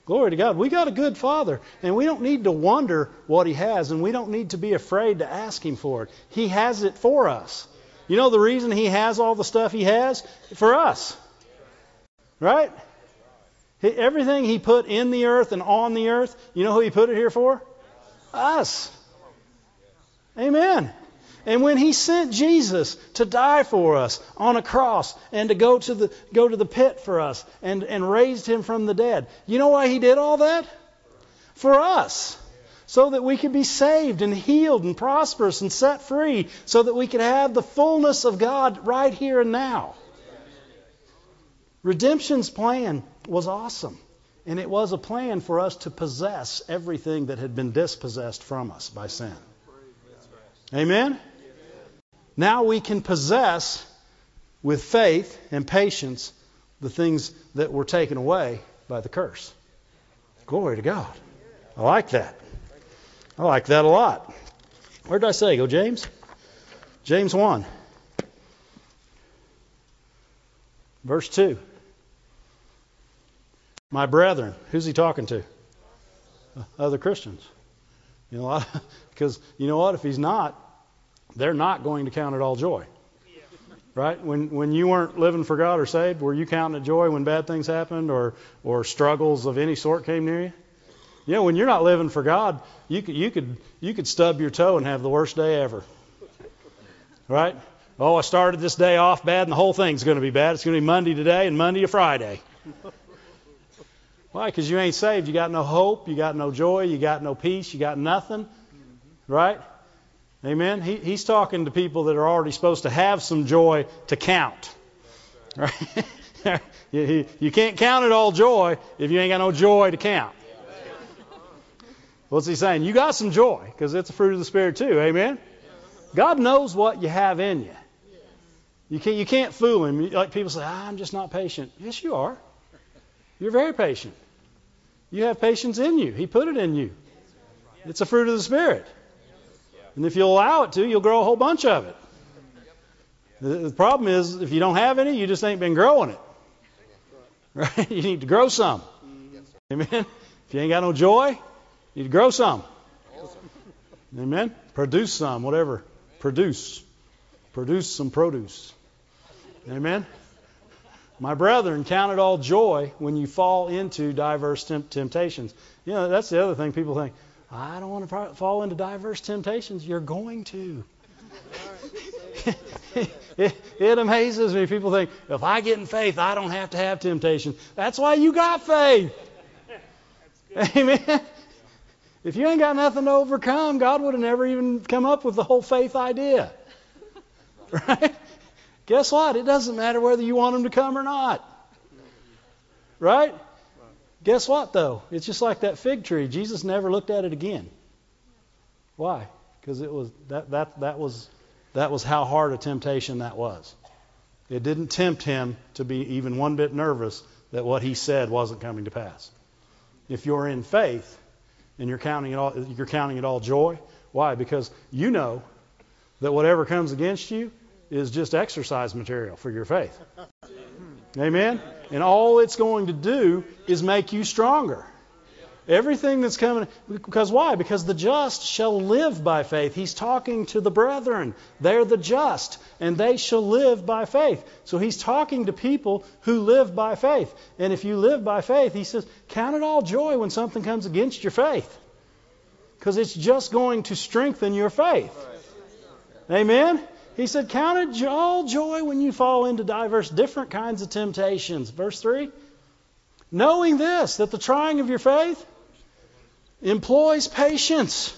Speaker 1: Glory to God. We got a good Father, and we don't need to wonder what He has, and we don't need to be afraid to ask Him for it. He has it for us. You know the reason He has all the stuff He has? For us. Right? Everything He put in the earth and on the earth, you know who He put it here for? Us. Amen. And when he sent Jesus to die for us on a cross and to go to the go to the pit for us and, and raised him from the dead, you know why he did all that? For us. So that we could be saved and healed and prosperous and set free, so that we could have the fullness of God right here and now. Redemption's plan was awesome. And it was a plan for us to possess everything that had been dispossessed from us by sin. Amen? Now we can possess with faith and patience the things that were taken away by the curse. Glory to God. I like that. I like that a lot. Where did I say? Go, James? James 1. Verse 2. My brethren. Who's he talking to? Other Christians. You know, because you know what? If he's not, they're not going to count it all joy. Right? When when you weren't living for God or saved, were you counting it joy when bad things happened or or struggles of any sort came near you? You know, when you're not living for God, you could you could you could stub your toe and have the worst day ever. Right? Oh, I started this day off bad and the whole thing's going to be bad. It's going to be Monday today and Monday to Friday. Why? Because you ain't saved. You got no hope. You got no joy. You got no peace. You got nothing. Right? Amen. He, he's talking to people that are already supposed to have some joy to count. Right? you, can't count it all joy if you ain't got no joy to count. What's he saying? You got some joy because it's a fruit of the Spirit too. Amen. God knows what you have in you. You can't, you can't fool him. Like people say, ah, I'm just not patient. Yes, you are. You're very patient. You have patience in you. He put it in you. It's a fruit of the Spirit. And if you'll allow it to, you'll grow a whole bunch of it. The, problem is, if you don't have any, you just ain't been growing it. Right? You need to grow some. Amen. If you ain't got no joy, you need to grow some. Amen. Produce some, whatever. Produce. Produce some produce. Amen. My brethren, count it all joy when you fall into diverse temp- temptations. You know, that's the other thing people think. I don't want to fall into diverse temptations. You're going to. it, it, amazes me. People think, if I get in faith, I don't have to have temptation. That's why you got faith. Amen. If you ain't got nothing to overcome, God would have never even come up with the whole faith idea. Right? Guess what? It doesn't matter whether you want him to come or not. Right? Guess what, though? It's just like that fig tree. Jesus never looked at it again. Why? Because it was that, that, that was that was how hard a temptation that was. It didn't tempt him to be even one bit nervous that what he said wasn't coming to pass. If you're in faith and you're counting it all you're counting it all joy, why? Because you know that whatever comes against you is just exercise material for your faith. Amen? And all it's going to do is make you stronger. Everything that's coming, because why? Because the just shall live by faith. He's talking to the brethren. They're the just, and they shall live by faith. So he's talking to people who live by faith. And if you live by faith, he says, count it all joy when something comes against your faith. Because it's just going to strengthen your faith. Amen? He said, Count it all joy when you fall into diverse different kinds of temptations. Verse 3 Knowing this, that the trying of your faith employs patience.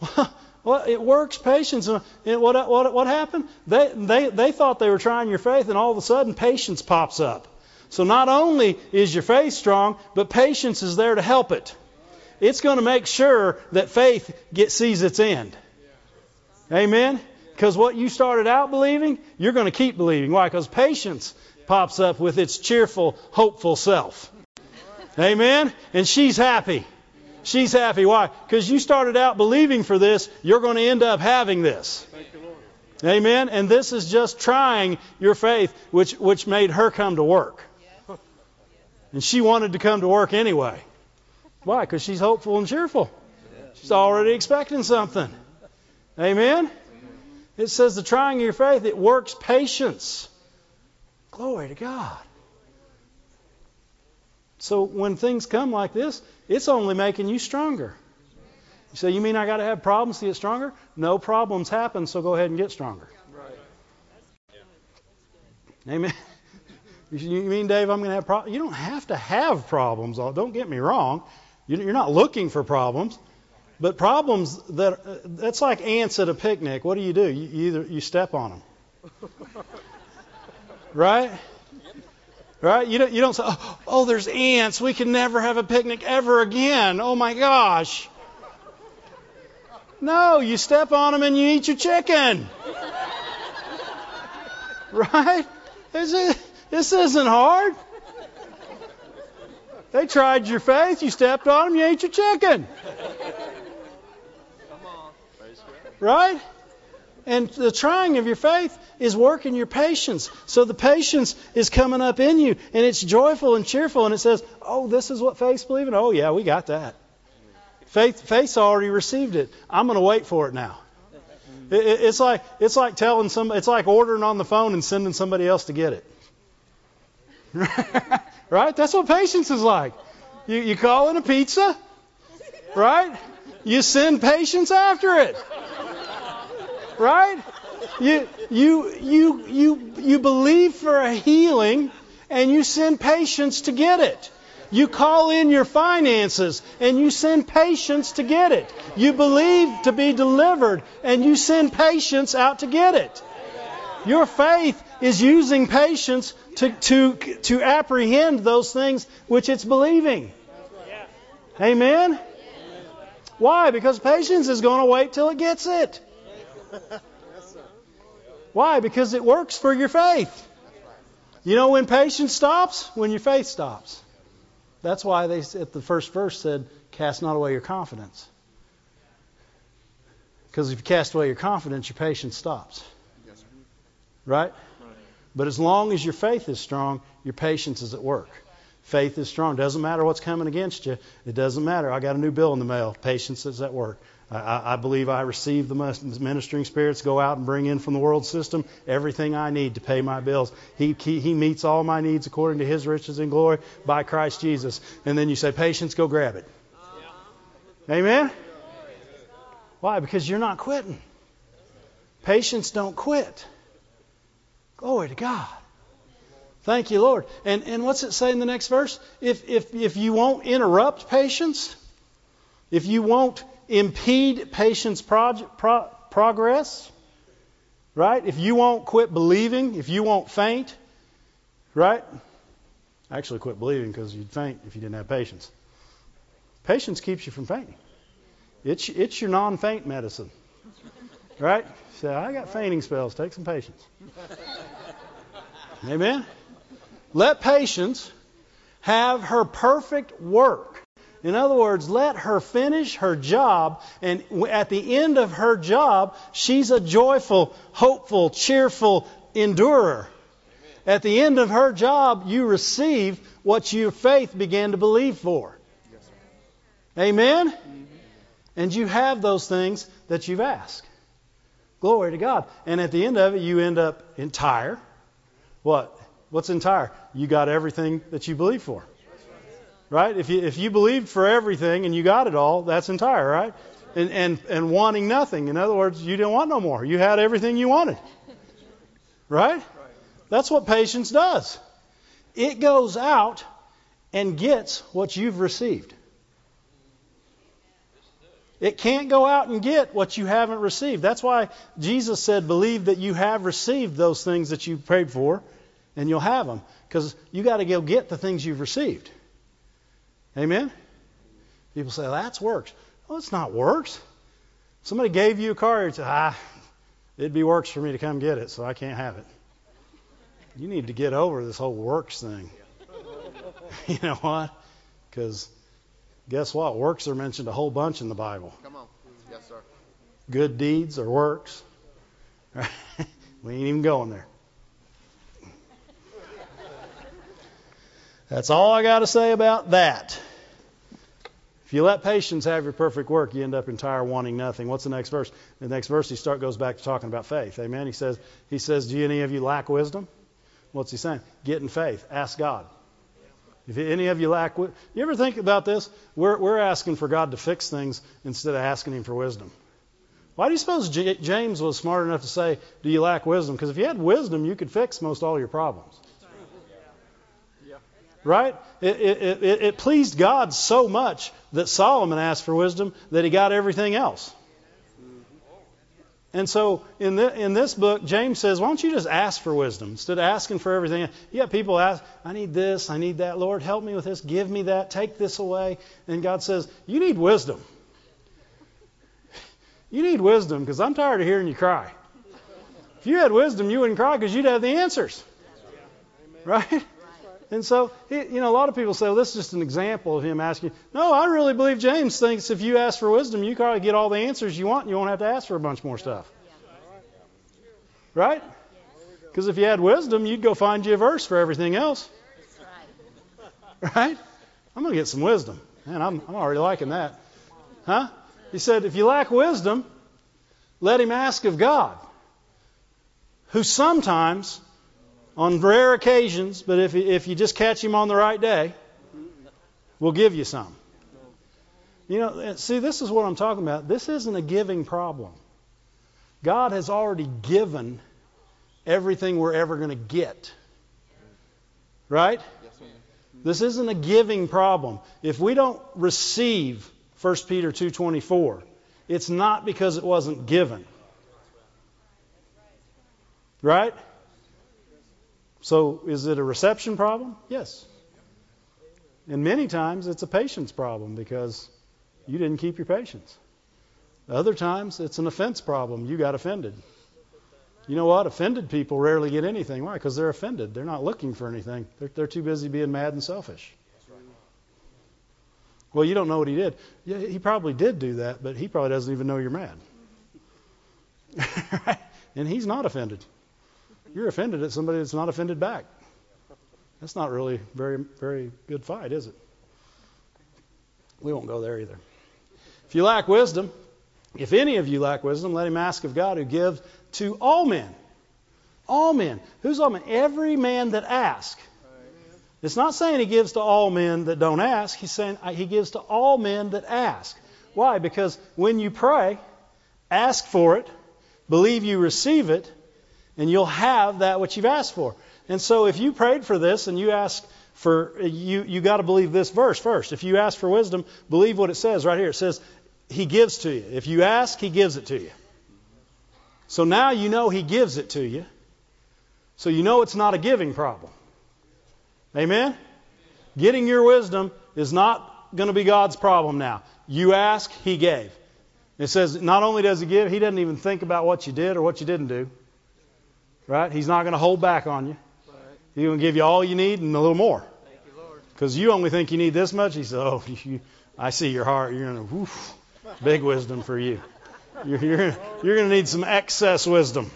Speaker 1: well, it works patience. And what, what, what happened? They, they, they thought they were trying your faith, and all of a sudden, patience pops up. So not only is your faith strong, but patience is there to help it. It's going to make sure that faith sees its end. Amen? Because what you started out believing, you're going to keep believing. Why? Because patience pops up with its cheerful, hopeful self. Amen? And she's happy. She's happy. Why? Because you started out believing for this, you're going to end up having this. Amen? And this is just trying your faith, which, which made her come to work. And she wanted to come to work anyway. Why? Because she's hopeful and cheerful. She's already expecting something. Amen? It says the trying of your faith, it works patience. Glory to God. So when things come like this, it's only making you stronger. You say, you mean I got to have problems to get stronger? No problems happen, so go ahead and get stronger. Right. Amen. You mean, Dave, I'm going to have problems? You don't have to have problems. Don't get me wrong. You're not looking for problems. But problems that that's like ants at a picnic. What do you do? You, either you step on them, right? Right? You don't you don't say, oh, oh, there's ants. We can never have a picnic ever again. Oh my gosh. No, you step on them and you eat your chicken. right? It's, This isn't hard. They tried your faith. You stepped on them. You ate your chicken. Right? And the trying of your faith is working your patience. So the patience is coming up in you, and it's joyful and cheerful, and it says, "Oh, this is what faith's believing." Oh, yeah, we got that. Faith, faith's already received it. I'm going to wait for it now. It, it, it's like it's like telling some. It's like ordering on the phone and sending somebody else to get it. right? That's what patience is like. You, you call in a pizza, right? You send patience after it right? You, you, you, you, you believe for a healing and you send patience to get it. You call in your finances and you send patience to get it. You believe to be delivered and you send patience out to get it. Your faith is using patience to, to, to apprehend those things which it's believing. Amen? Why? Because patience is going to wait till it gets it. Why? Because it works for your faith. You know when patience stops? When your faith stops. That's why they at the first verse said, "Cast not away your confidence." Because if you cast away your confidence, your patience stops. Right? But as long as your faith is strong, your patience is at work. Faith is strong. Doesn't matter what's coming against you. It doesn't matter. I got a new bill in the mail. Patience is at work. I, I believe I receive the ministering spirits, go out and bring in from the world system everything I need to pay my bills. He, he, he meets all my needs according to his riches and glory by Christ Jesus. And then you say, patience, go grab it. Amen? Why? Because you're not quitting. Patience don't quit. Glory to God. Thank you, Lord. And and what's it say in the next verse? If if if you won't interrupt patience, if you won't impede patient's pro- progress, right? If you won't quit believing, if you won't faint, right? Actually, quit believing because you'd faint if you didn't have patience. Patience keeps you from fainting. It's it's your non-faint medicine, right? Say, I got fainting spells. Take some patience. Amen. Let patience have her perfect work in other words, let her finish her job, and at the end of her job, she's a joyful, hopeful, cheerful endurer. At the end of her job, you receive what your faith began to believe for. Amen? Mm-hmm. And you have those things that you've asked. Glory to God. And at the end of it, you end up entire. What? What's entire? You got everything that you believe for. Right? If you, if you believed for everything and you got it all, that's entire, right? And, and, and wanting nothing. In other words, you didn't want no more. You had everything you wanted. Right? That's what patience does. It goes out and gets what you've received. It can't go out and get what you haven't received. That's why Jesus said, Believe that you have received those things that you prayed for, and you'll have them. Because you got to go get the things you've received. Amen? People say, that's works. Well, it's not works. Somebody gave you a car, you say, ah, it'd be works for me to come get it, so I can't have it. You need to get over this whole works thing. you know what? Because guess what? Works are mentioned a whole bunch in the Bible.
Speaker 2: Come on. Yes, sir.
Speaker 1: Good deeds or works. we ain't even going there. That's all I got to say about that. If you let patience have your perfect work, you end up entire wanting nothing. What's the next verse? The next verse he start goes back to talking about faith. Amen. He says, he says, Do any of you lack wisdom? What's he saying? Get in faith. Ask God. If any of you lack, you ever think about this? We're we're asking for God to fix things instead of asking Him for wisdom. Why do you suppose J- James was smart enough to say, "Do you lack wisdom?" Because if you had wisdom, you could fix most all your problems right? It, it, it, it, pleased God so much that Solomon asked for wisdom that he got everything else. And so in, the, in this book, James says, why don't you just ask for wisdom instead of asking for everything? Have people ask, I need this, I need that. Lord, help me with this, give me that, take this away. And God says, you need wisdom. You need wisdom because I'm tired of hearing you cry. If you had wisdom, you wouldn't cry because you'd have the answers. Right? And so, you know, a lot of people say, well, this is just an example of him asking. No, I really believe James thinks if you ask for wisdom, you probably get all the answers you want and you won't have to ask for a bunch more stuff. Right? Because if you had wisdom, you'd go find you a verse for everything else. Right? I'm going to get some wisdom. Man, I'm, I'm already liking that. Huh? He said, if you lack wisdom, let him ask of God, who sometimes on rare occasions, but if, if you just catch him on the right day, we'll give you some. You know, see, this is what I'm talking about. This isn't a giving problem. God has already given everything we're ever going to get. Right? This isn't a giving problem. If we don't receive 1 Peter 2:24, it's not because it wasn't given. Right? So is it a reception problem? Yes. And many times it's a patience problem because you didn't keep your patience. Other times it's an offense problem. You got offended. You know what? Offended people rarely get anything. Why? Because they're offended. They're not looking for anything. They're, they're too busy being mad and selfish. Well, you don't know what he did. Yeah, he probably did do that, but he probably doesn't even know you're mad. and he's not offended. You're offended at somebody that's not offended back. That's not really very very good fight, is it? We won't go there either. If you lack wisdom, if any of you lack wisdom, let him ask of God who gives to all men. All men. Who's all men? Every man that asks. It's not saying he gives to all men that don't ask. He's saying uh, he gives to all men that ask. Why? Because when you pray, ask for it, believe you receive it, and you'll have that which you've asked for. And so if you prayed for this and you ask for you you got to believe this verse first. If you ask for wisdom, believe what it says right here. It says he gives to you. If you ask, he gives it to you. So now you know he gives it to you. So you know it's not a giving problem. Amen? Getting your wisdom is not going to be God's problem now. You ask, he gave. It says not only does he give, he doesn't even think about what you did or what you didn't do. Right? He's not going to hold back on you. He's going to give you all you need and a little more. Because you only think you need this much. He says, "Oh, you, I see your heart. You're going to, woof, big wisdom for you. You're, you're, you're going to need some excess wisdom."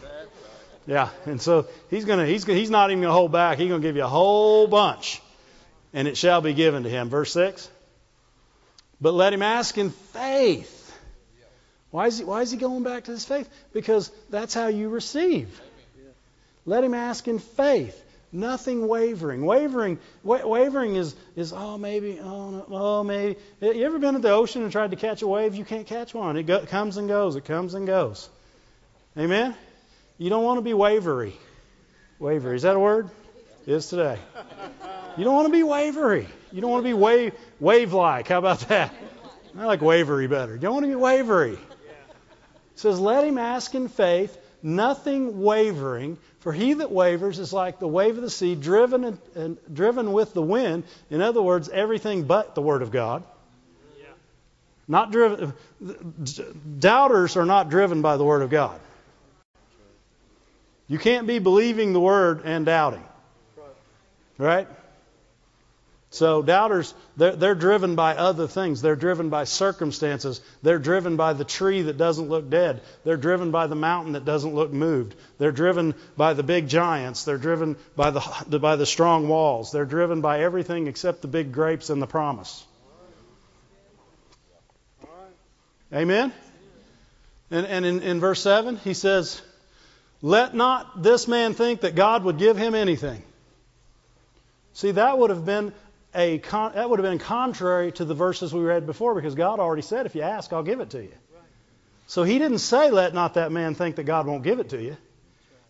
Speaker 1: Yeah, and so he's going to he's he's not even going to hold back. He's going to give you a whole bunch, and it shall be given to him. Verse six. But let him ask in faith. Why is he why is he going back to this faith? Because that's how you receive. Let him ask in faith. Nothing wavering. Wavering, wa- wavering is is oh maybe oh no, oh maybe. You ever been at the ocean and tried to catch a wave? You can't catch one. It go, comes and goes. It comes and goes. Amen. You don't want to be wavery. Wavery is that a word? It is today. You don't want to be wavery. You don't want to be wave wave like. How about that? I like wavery better. You don't want to be wavery. It says, "Let him ask in faith." Nothing wavering, for he that wavers is like the wave of the sea, driven and, and driven with the wind. In other words, everything but the word of God. Yeah. Not driven. Doubters are not driven by the word of God. You can't be believing the word and doubting. Right? So doubters, they're, they're, driven by other things. They're driven by circumstances. They're driven by the tree that doesn't look dead. They're driven by the mountain that doesn't look moved. They're driven by the big giants. They're driven by the, by the strong walls. They're driven by everything except the big grapes and the promise. Amen? And, and in, in verse 7, he says, Let not this man think that God would give him anything. See, that would have been a con- that would have been contrary to the verses we read before because God already said, if you ask, I'll give it to you. So he didn't say, let not that man think that God won't give it to you.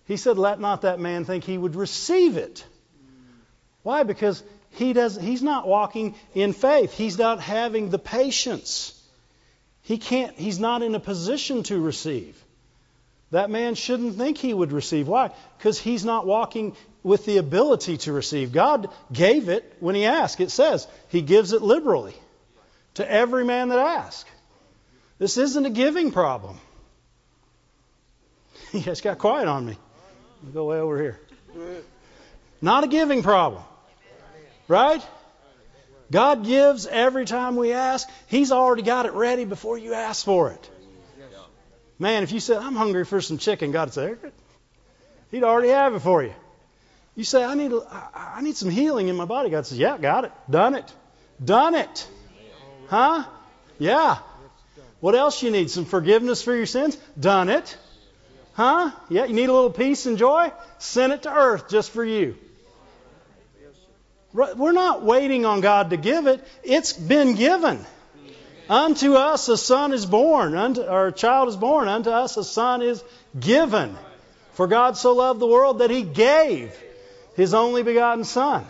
Speaker 1: He said, let not that man think he would receive it. Why? Because he does, he's not walking in faith. He's not having the patience. He can't, he's not in a position to receive. That man shouldn't think he would receive. Why? Because he's not walking with the ability to receive. God gave it when He asked. It says He gives it liberally to every man that asks. This isn't a giving problem. You guys got quiet on me. Go way over here. Not a giving problem. Right? God gives every time we ask. He's already got it ready before you ask for it. Man, if you said, I'm hungry for some chicken, God say, He'd already have it for you. You say, I need, I need some healing in my body. God says, Yeah, got it. Done it. Done it. Huh? Yeah. What else you need? Some forgiveness for your sins? Done it. Huh? Yeah, you need a little peace and joy? Send it to earth just for you. We're not waiting on God to give it. It's been given. Unto us a son is born, unto, or a child is born. Unto us a son is given. For God so loved the world that he gave his only begotten Son,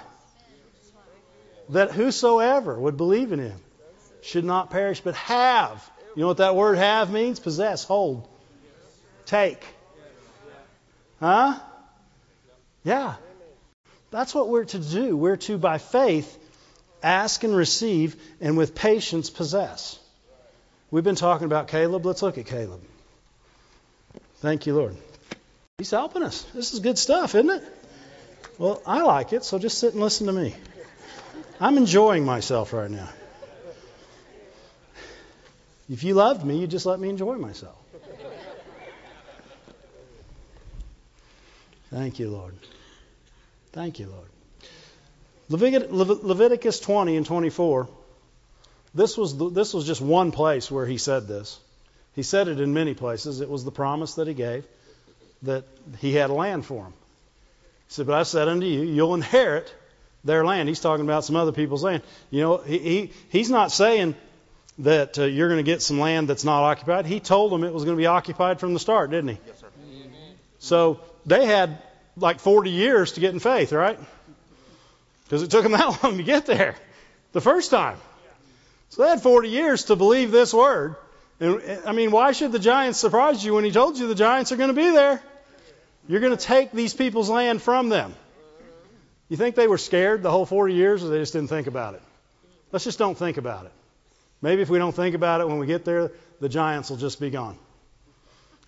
Speaker 1: that whosoever would believe in him should not perish but have. You know what that word have means? Possess, hold, take. Huh? Yeah. That's what we're to do. We're to, by faith, ask and receive, and with patience possess. We've been talking about Caleb. Let's look at Caleb. Thank you, Lord. He's helping us. This is good stuff, isn't it? Well, I like it, so just sit and listen to me. I'm enjoying myself right now. If you loved me, you'd just let me enjoy myself. Thank you, Lord. Thank you, Lord. Leviticus 20 and 24. This was, the, this was just one place where he said this. He said it in many places. It was the promise that he gave that he had land for him. He said, But I said unto you, you'll inherit their land. He's talking about some other people's land. You know, he, he he's not saying that uh, you're going to get some land that's not occupied. He told them it was going to be occupied from the start, didn't he?
Speaker 2: Yes, sir.
Speaker 1: So they had like 40 years to get in faith, right? Because it took them that long to get there the first time. So they had 40 years to believe this word. And I mean, why should the giants surprise you when he told you the giants are going to be there? You're going to take these people's land from them. You think they were scared the whole 40 years or they just didn't think about it? Let's just don't think about it. Maybe if we don't think about it when we get there, the giants will just be gone.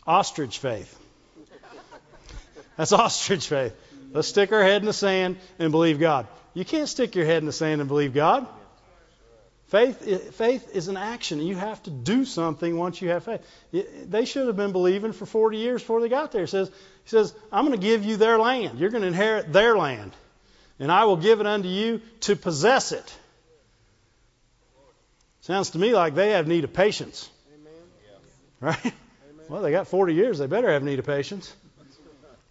Speaker 1: Ostrich faith. That's ostrich faith. Let's stick our head in the sand and believe God. You can't stick your head in the sand and believe God. Faith, faith is an action. You have to do something once you have faith. They should have been believing for 40 years before they got there. He says, he says I'm going to give you their land. You're going to inherit their land. And I will give it unto you to possess it. Sounds to me like they have need of patience. Right? Well, they got 40 years. They better have need of patience.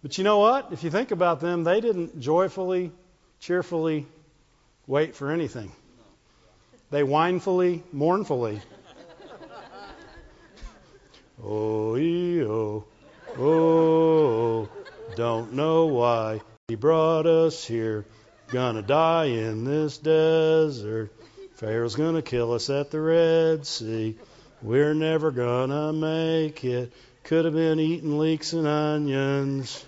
Speaker 1: But you know what? If you think about them, they didn't joyfully, cheerfully wait for anything. They whinfully, mournfully. oh, oh, oh, don't know why he brought us here. Gonna die in this desert. Pharaoh's gonna kill us at the Red Sea. We're never gonna make it. Could have been eating leeks and onions.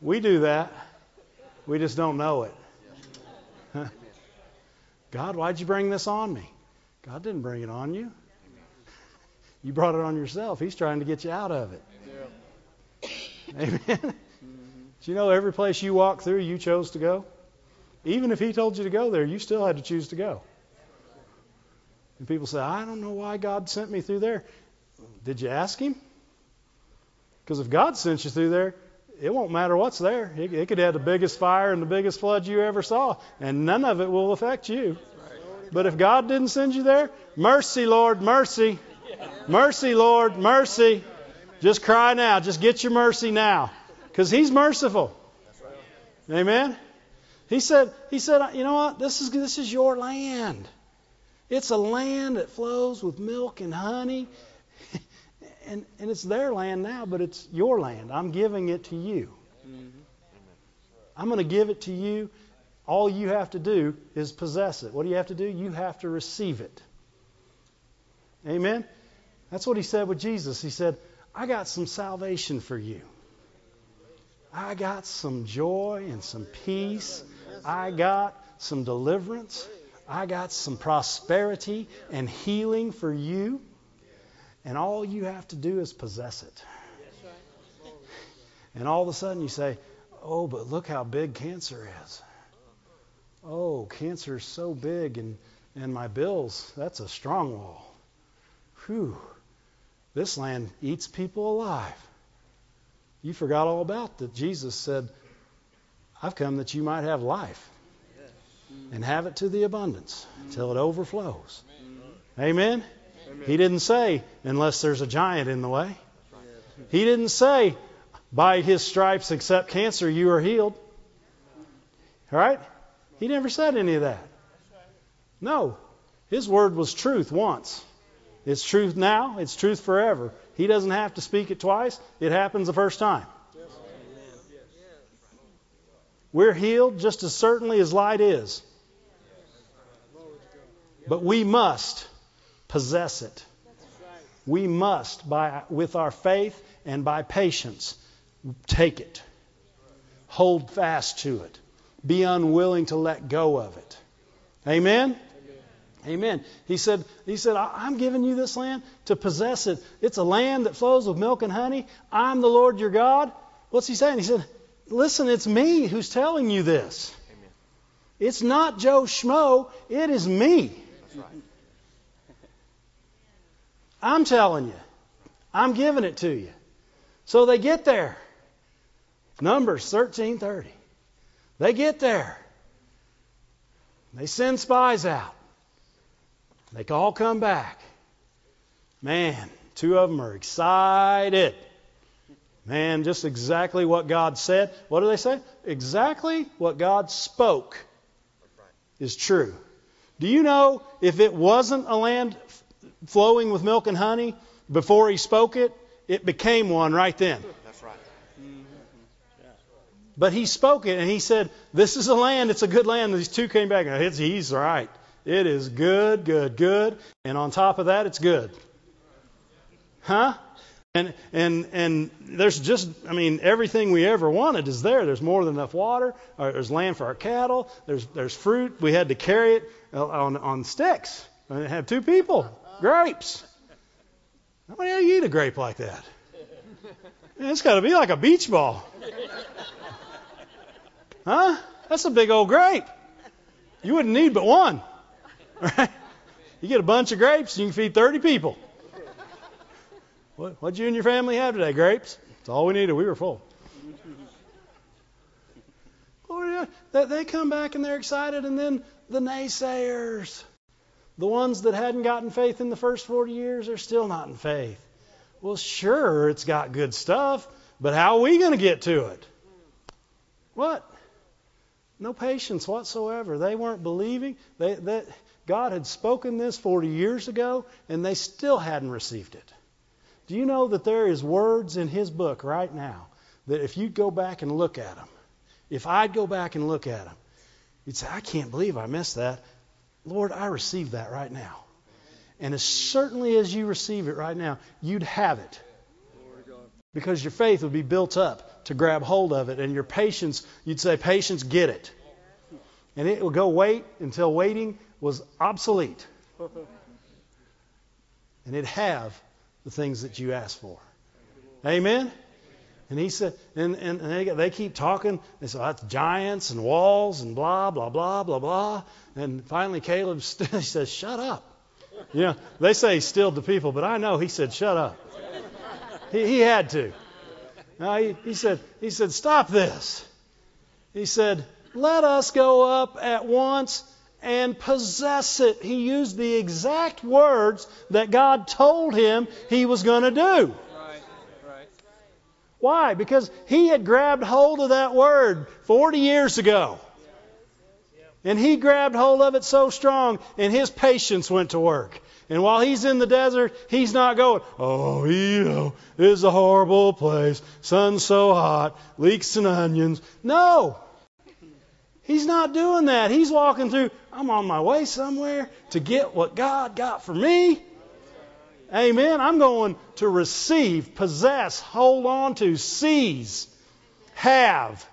Speaker 1: We do that. We just don't know it. God, why'd you bring this on me? God didn't bring it on you. You brought it on yourself. He's trying to get you out of it. Amen. Do you know every place you walk through, you chose to go? Even if He told you to go there, you still had to choose to go. And people say, I don't know why God sent me through there. Did you ask Him? Because if God sent you through there, it won't matter what's there. It, it could have the biggest fire and the biggest flood you ever saw, and none of it will affect you. But if God didn't send you there, mercy, Lord, mercy. Mercy, Lord, mercy. Just cry now. Just get your mercy now. Because He's merciful. Amen? He said, he said, you know what? This is, this is your land. It's a land that flows with milk and honey and, and it's their land now, but it's your land. I'm giving it to you. Mm-hmm. I'm going to give it to you. All you have to do is possess it. What do you have to do? You have to receive it. Amen? That's what he said with Jesus. He said, I got some salvation for you. I got some joy and some peace. I got some deliverance. I got some prosperity and healing for you. And all you have to do is possess it. And all of a sudden you say, Oh, but look how big cancer is. Oh, cancer is so big, and, and my bills, that's a strong wall. Whew. This land eats people alive. You forgot all about that. Jesus said, I've come that you might have life and have it to the abundance mm. till it overflows. Amen? He didn't say, unless there's a giant in the way. He didn't say, by his stripes, except cancer, you are healed. All right? He never said any of that. No. His word was truth once. It's truth now, it's truth forever. He doesn't have to speak it twice, it happens the first time. We're healed just as certainly as light is. But we must possess it. We must, by, with our faith and by patience, take it. Hold fast to it. Be unwilling to let go of it. Amen? Amen. He said, he said, I'm giving you this land to possess it. It's a land that flows with milk and honey. I'm the Lord your God. What's he saying? He said, Listen, it's me who's telling you this. Amen. It's not Joe Schmo, it is me. Right. I'm telling you. I'm giving it to you. So they get there. Numbers 13:30. They get there. They send spies out. They all come back. Man, two of them are excited. Man, just exactly what God said. What do they say? Exactly what God spoke is true. Do you know if it wasn't a land flowing with milk and honey before he spoke it, it became one right then?
Speaker 2: That's right.
Speaker 1: But he spoke it and he said, This is a land, it's a good land. And these two came back and he's right. It is good, good, good. And on top of that, it's good. Huh? And and and there's just I mean everything we ever wanted is there. There's more than enough water. There's land for our cattle. There's there's fruit. We had to carry it uh, on on sticks. And have two people. Grapes. How many of you eat a grape like that? Man, it's got to be like a beach ball. Huh? That's a big old grape. You wouldn't need but one. Right? You get a bunch of grapes, you can feed 30 people. What, what'd you and your family have today? Grapes? That's all we needed. We were full. Lord, they come back and they're excited, and then the naysayers, the ones that hadn't gotten faith in the first 40 years, are still not in faith. Well, sure, it's got good stuff, but how are we going to get to it? What? No patience whatsoever. They weren't believing. They, they, God had spoken this 40 years ago, and they still hadn't received it. Do you know that there is words in his book right now that if you go back and look at them, if I'd go back and look at them, you'd say, I can't believe I missed that. Lord, I receive that right now. And as certainly as you receive it right now, you'd have it. Because your faith would be built up to grab hold of it. And your patience, you'd say, Patience, get it. And it will go wait until waiting was obsolete. And it'd have the things that you ask for. Amen? And he said, and, and, and they, they keep talking. They said, oh, that's giants and walls and blah, blah, blah, blah, blah. And finally, Caleb says, shut up. You know, they say he stilled the people, but I know he said, shut up. He, he had to. Now, he, he, said, he said, stop this. He said, let us go up at once and possess it. He used the exact words that God told him he was going to do. Why? Because he had grabbed hold of that word 40 years ago. And he grabbed hold of it so strong, and his patience went to work. And while he's in the desert, he's not going, oh, this is a horrible place. Sun's so hot, leeks and onions. No. He's not doing that. He's walking through, I'm on my way somewhere to get what God got for me. Amen. I'm going to receive, possess, hold on to, seize, have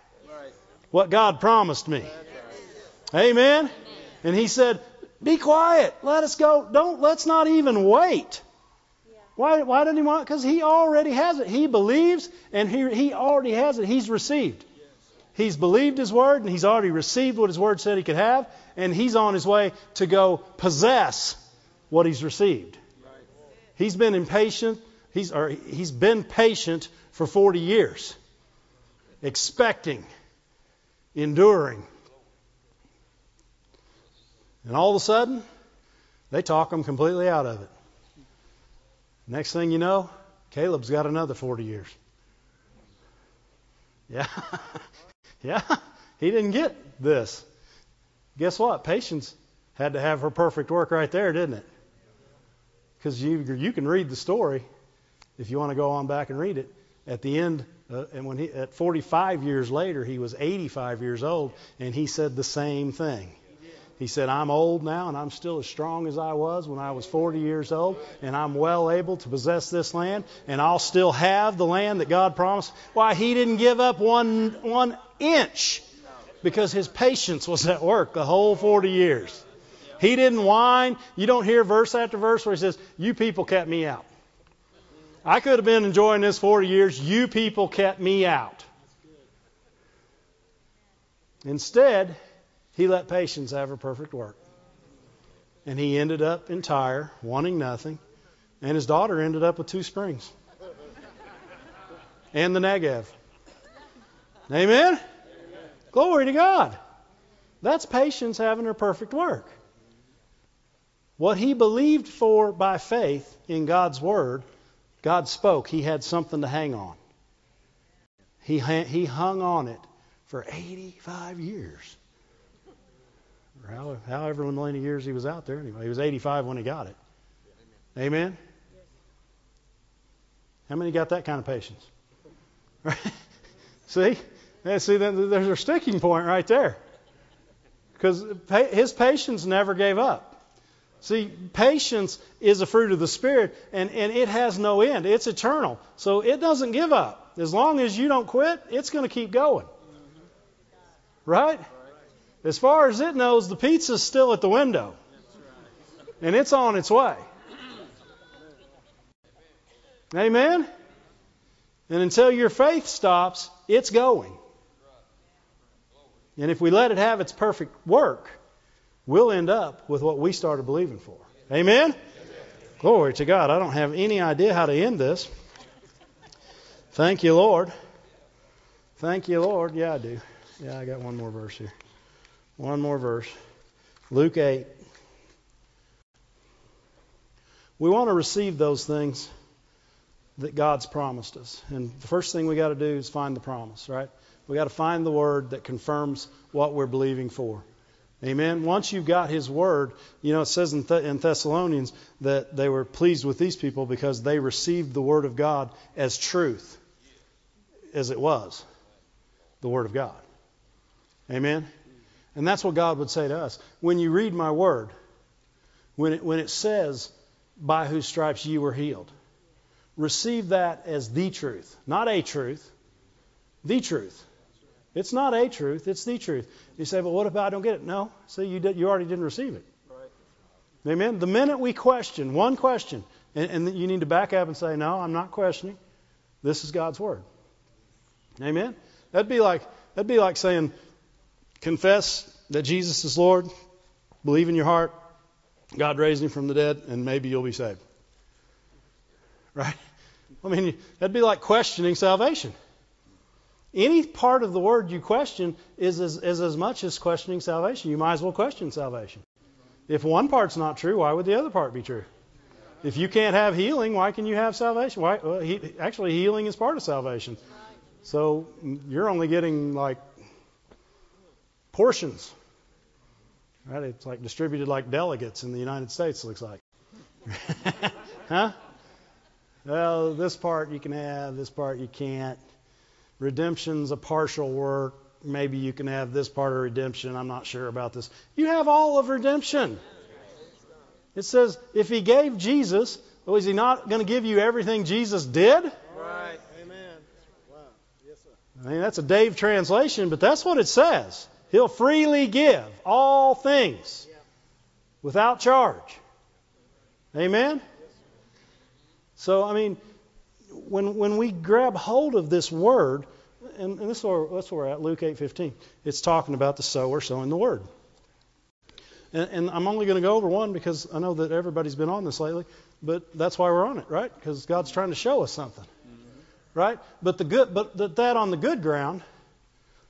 Speaker 1: what God promised me. Amen. And he said, "Be quiet. Let us go. Don't let's not even wait. Why, why doesn't he want? Because he already has it. He believes and he, he already has it. He's received. He's believed his word and he's already received what his word said he could have, and he's on his way to go possess what he's received. He's been impatient. He's, or he's been patient for 40 years, expecting, enduring. And all of a sudden, they talk him completely out of it. Next thing you know, Caleb's got another 40 years. Yeah. yeah. He didn't get this. Guess what? Patience had to have her perfect work right there, didn't it? Because you, you can read the story if you want to go on back and read it. At the end, uh, and when he, at 45 years later, he was 85 years old, and he said the same thing. He said, I'm old now and I'm still as strong as I was when I was 40 years old, and I'm well able to possess this land, and I'll still have the land that God promised. Why, he didn't give up one, one inch because his patience was at work the whole 40 years. He didn't whine. You don't hear verse after verse where he says, You people kept me out. I could have been enjoying this 40 years. You people kept me out. Instead, he let patience have her perfect work. And he ended up entire, wanting nothing. And his daughter ended up with two springs. And the Negev. Amen? Amen? Glory to God. That's patience having her perfect work. What he believed for by faith in God's Word, God spoke. He had something to hang on. He, he hung on it for 85 years however many years he was out there anyway. He was 85 when he got it. Amen? How many got that kind of patience? See? Yeah, see, there's a sticking point right there. Because his patience never gave up. See, patience is a fruit of the Spirit, and, and it has no end. It's eternal. So it doesn't give up. As long as you don't quit, it's going to keep going. Right? As far as it knows, the pizza's still at the window. And it's on its way. Amen? And until your faith stops, it's going. And if we let it have its perfect work, we'll end up with what we started believing for. Amen? Amen? Glory to God. I don't have any idea how to end this. Thank you, Lord. Thank you, Lord. Yeah, I do. Yeah, I got one more verse here. One more verse. Luke 8. We want to receive those things that God's promised us. And the first thing we got to do is find the promise, right? We got to find the word that confirms what we're believing for. Amen. Once you've got His Word, you know, it says in, Th- in, Thessalonians that they were pleased with these people because they received the Word of God as truth, as it was, the Word of God. Amen. And that's what God would say to us. When you read my word, when it, when it says, by whose stripes you were healed, receive that as the truth. Not a truth, the truth. It's not a truth, it's the truth. You say, but what if I don't get it? No. See, you, did, you already didn't receive it. Right. Amen? The minute we question, one question, and, and you need to back up and say, no, I'm not questioning. This is God's word. Amen? That'd be like, that'd be like saying, confess that Jesus is Lord, believe in your heart, God raised him from the dead, and maybe you'll be saved. Right? I mean, that'd be like questioning salvation. Any part of the word you question is as, is as much as questioning salvation. You might as well question salvation. If one part's not true, why would the other part be true? If you can't have healing, why can you have salvation? Why, well, he, actually, healing is part of salvation. So mm, you're only getting like portions. Right? It's like distributed like delegates in the United States, it looks like. huh? Well, this part you can have, this part you can't. Redemption's a partial work. Maybe you can have this part of redemption. I'm not sure about this. You have all of redemption. It says, if he gave Jesus, well, is he not going to give you everything Jesus did?
Speaker 2: Right. Amen. Wow. Yes, sir.
Speaker 1: I mean, that's a Dave translation, but that's what it says. He'll freely give all things without charge. Amen? So, I mean, when, when we grab hold of this word, and, and this is where, that's where we're at, Luke 8.15. It's talking about the sower sowing the word. And, and I'm only going to go over one because I know that everybody's been on this lately, but that's why we're on it, right? Because God's trying to show us something, right? But the good, but the, that on the good ground,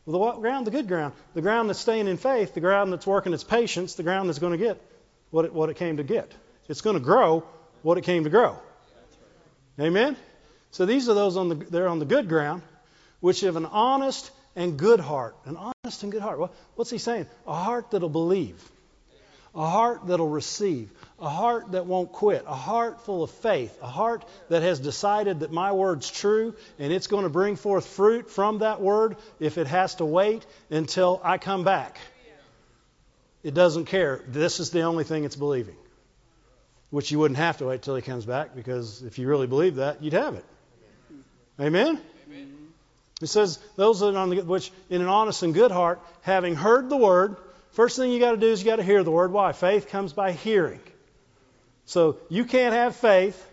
Speaker 1: well, the what ground? The good ground. The ground that's staying in faith, the ground that's working its patience, the ground that's going to get what it, what it came to get. It's going to grow what it came to grow. Amen? So these are those on the, they're on the good ground, which have an honest and good heart. An honest and good heart. what's he saying? A heart that'll believe a heart that'll receive, a heart that won't quit, a heart full of faith, a heart that has decided that my word's true and it's going to bring forth fruit from that word if it has to wait until I come back. It doesn't care. This is the only thing it's believing. Which you wouldn't have to wait till he comes back because if you really believe that, you'd have it. Amen? Amen. It says, those that are on the, which in an honest and good heart, having heard the word, First thing you got to do is you got to hear the word. Why? Faith comes by hearing. So you can't have faith.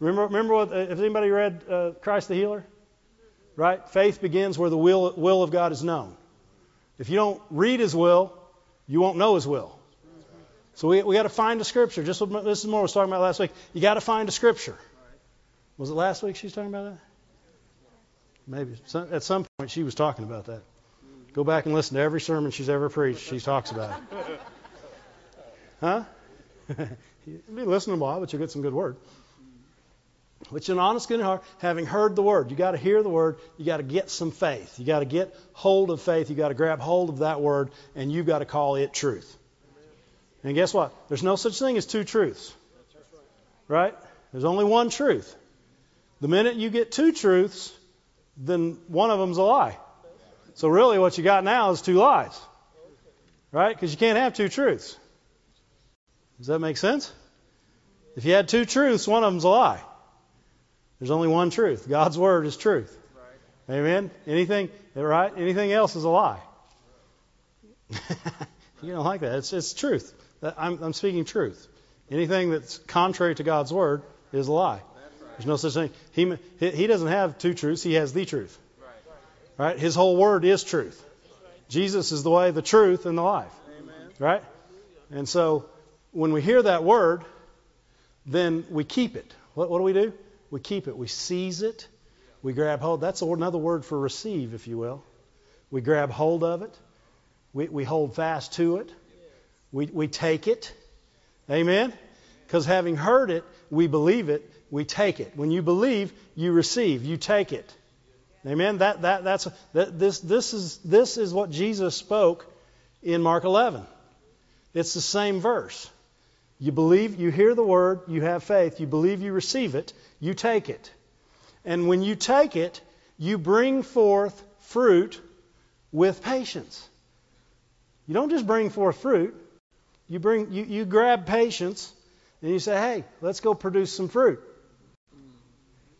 Speaker 1: Remember, remember what? Uh, has anybody read uh, Christ the Healer? Right? Faith begins where the will, will of God is known. If you don't read His will, you won't know His will. So we, we got to find a scripture. Just what Mrs. Moore was talking about last week. You got to find a scripture. Was it last week she was talking about that? Maybe. At some point she was talking about that. Go back and listen to every sermon she's ever preached. She talks about it. Huh? You'll be listening a while, but you'll get some good word. Which an honest, good heart, having heard the word. You got to hear the word. You got to get some faith. You got to get hold of faith. You got to grab hold of that word, and you've got to call it truth. And guess what? There's no such thing as two truths. Right? There's only one truth. The minute you get two truths, then one of them's a lie. So really, what you got now is two lies, right? Because you can't have two truths. Does that make sense? If you had two truths, one of them's a lie. There's only one truth. God's word is truth. Amen. Anything right? Anything else is a lie. you don't like that. It's it's truth. I'm, I'm speaking truth. Anything that's contrary to God's word is a lie. There's no such thing. He he doesn't have two truths. He has the truth. Right? His whole word is truth. Jesus is the way, the truth, and the life. Amen. Right? And so when we hear that word, then we keep it. What, what do we do? We keep it. We seize it. We grab hold. That's another word for receive, if you will. We grab hold of it. We, we hold fast to it. We, we take it. Amen? Because having heard it, we believe it, we take it. When you believe, you receive, you take it. Amen. That, that, that's, that, this, this, is, this is what Jesus spoke in Mark 11. It's the same verse. You believe, you hear the word, you have faith, you believe, you receive it, you take it. And when you take it, you bring forth fruit with patience. You don't just bring forth fruit, you, bring, you, you grab patience and you say, hey, let's go produce some fruit.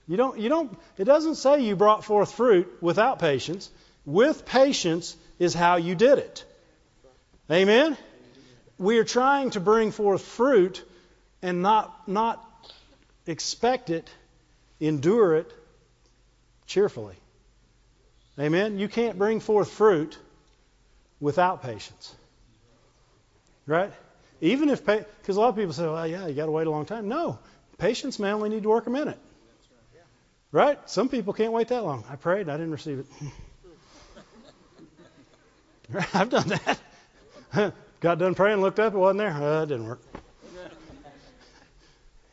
Speaker 1: You don't, you don't, it doesn't say you brought forth fruit without patience. With patience is how you did it. Amen? We are trying to bring forth fruit and not, not expect it, endure it cheerfully. Amen? You can't bring forth fruit without patience. Right? Even if, because a lot of people say, well, yeah, you got to wait a long time. No. Patience may only need to work a minute. Right? Some people can't wait that long. I prayed, I didn't receive it. I've done that. Got done praying, looked up, it wasn't there. Uh, it didn't work.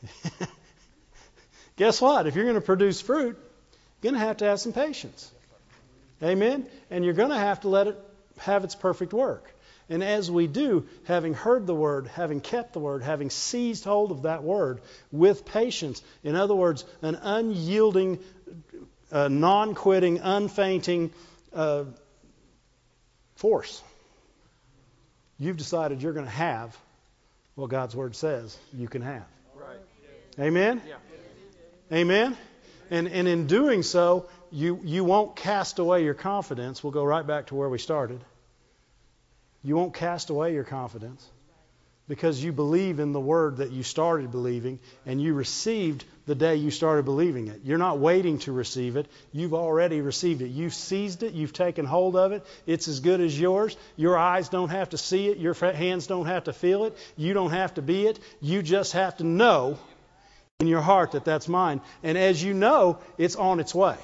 Speaker 1: Guess what? If you're going to produce fruit, you're going to have to have some patience. Amen? And you're going to have to let it have its perfect work. And as we do, having heard the word, having kept the word, having seized hold of that word with patience, in other words, an unyielding, uh, non quitting, unfainting uh, force, you've decided you're going to have what God's word says you can have. Right. Amen? Yeah. Amen? And, and in doing so, you, you won't cast away your confidence. We'll go right back to where we started. You won't cast away your confidence. because you believe in the word that you started believing and you received the day you started believing it. You're not waiting to receive it. You've already received it. You've seized it. You've taken hold of it. It's as good as yours. Your eyes don't have to see it. Your hands don't have to feel it. You don't have to be it. You just have to know in your heart that that's mine. And as you know, it's on its way.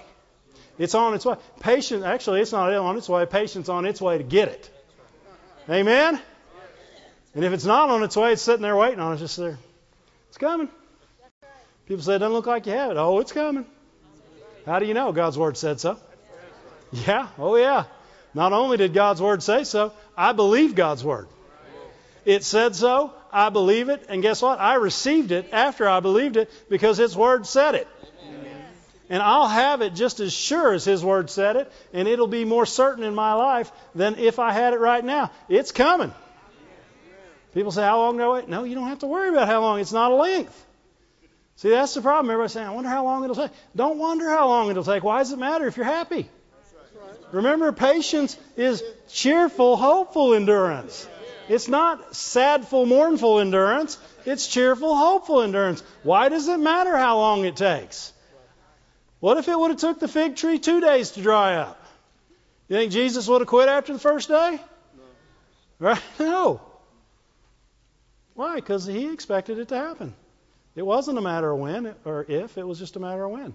Speaker 1: It's on its way. Patience, actually, it's not on its way. Patience on its way to get it. Amen? And if it's not on its way, it's sitting there waiting on us, just there. It's coming. People say it doesn't look like you have it. Oh, it's coming. How do you know? God's Word said so. Yeah, oh yeah. Not only did God's Word say so, I believe God's Word. It said so, I believe it, and guess what? I received it after I believed it because His Word said it. And I'll have it just as sure as His Word said it, and it'll be more certain in my life than if I had it right now. It's coming. People say, How long do I wait? No, you don't have to worry about how long. It's not a length. See, that's the problem. Everybody's saying, I wonder how long it'll take. Don't wonder how long it'll take. Why does it matter if you're happy? Remember, patience is cheerful, hopeful endurance. It's not sadful, mournful endurance. It's cheerful, hopeful endurance. Why does it matter how long it takes? What if it would have took the fig tree two days to dry up? You think Jesus would have quit after the first day? No. Right? No. Why? Because he expected it to happen. It wasn't a matter of when or if, it was just a matter of when.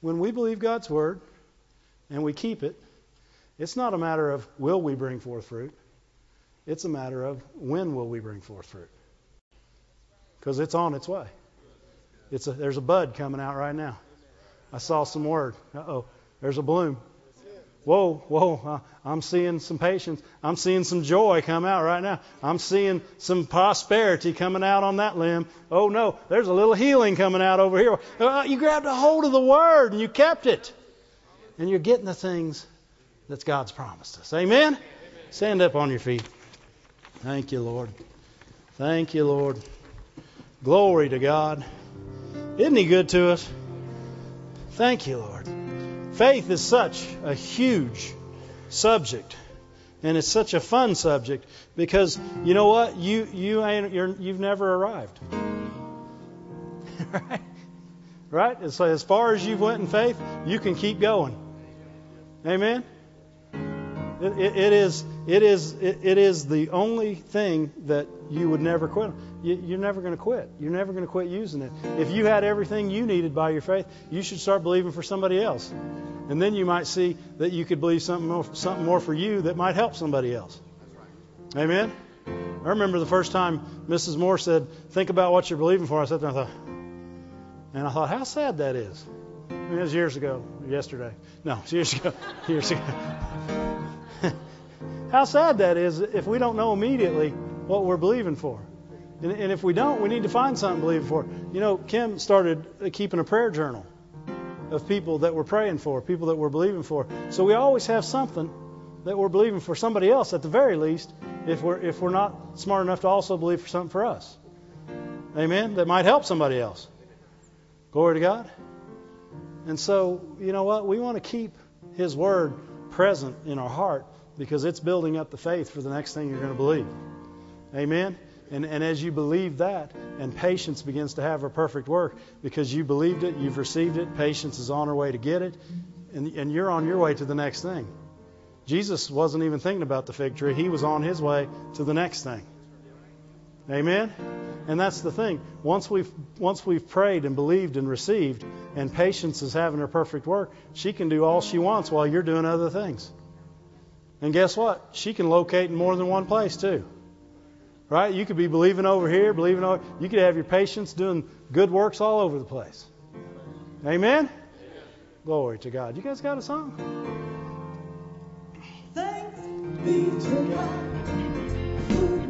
Speaker 1: When we believe God's word and we keep it, it's not a matter of will we bring forth fruit. It's a matter of when will we bring forth fruit. Because it's on its way. It's a, there's a bud coming out right now. I saw some word. Uh oh, there's a bloom. Whoa, whoa, uh, I'm seeing some patience. I'm seeing some joy come out right now. I'm seeing some prosperity coming out on that limb. Oh no, there's a little healing coming out over here. Uh, you grabbed a hold of the word and you kept it. And you're getting the things that God's promised us. Amen? Amen? Stand up on your feet. Thank you, Lord. Thank you, Lord. Glory to God. Isn't He good to us? Thank you, Lord. Faith is such a huge subject, and it's such a fun subject because you know what? You you ain't you're, you've never arrived, right? Right. So as far as you've went in faith, you can keep going. Amen. It, it, it is it is it, it is the only thing that you would never quit. You, are never going to quit. You're never going to quit using it. If you had everything you needed by your faith, you should start believing for somebody else, and then you might see that you could believe something more, something more for you that might help somebody else. Right. Amen. I remember the first time Mrs. Moore said, "Think about what you're believing for." I sat there and I thought, and I thought, how sad that is. I mean, it was years ago, yesterday. No, years ago, years ago. How sad that is if we don't know immediately what we're believing for. And, and if we don't, we need to find something to believe for. You know, Kim started uh, keeping a prayer journal of people that we're praying for, people that we're believing for. So we always have something that we're believing for somebody else at the very least, if we're if we're not smart enough to also believe for something for us. Amen. That might help somebody else. Glory to God. And so, you know what? We want to keep His Word present in our heart because it's building up the faith for the next thing you're going to believe. Amen? And, and as you believe that, and patience begins to have her perfect work because you believed it, you've received it, patience is on her way to get it, and, and you're on your way to the next thing. Jesus wasn't even thinking about the fig tree, he was on his way to the next thing. Amen? And that's the thing. Once we've once we've prayed and believed and received, and patience is having her perfect work, she can do all she wants while you're doing other things. And guess what? She can locate in more than one place too. Right? You could be believing over here, believing over. You could have your patients doing good works all over the place. Amen. Amen. Glory to God. You guys got a song?
Speaker 3: Thanks be to God.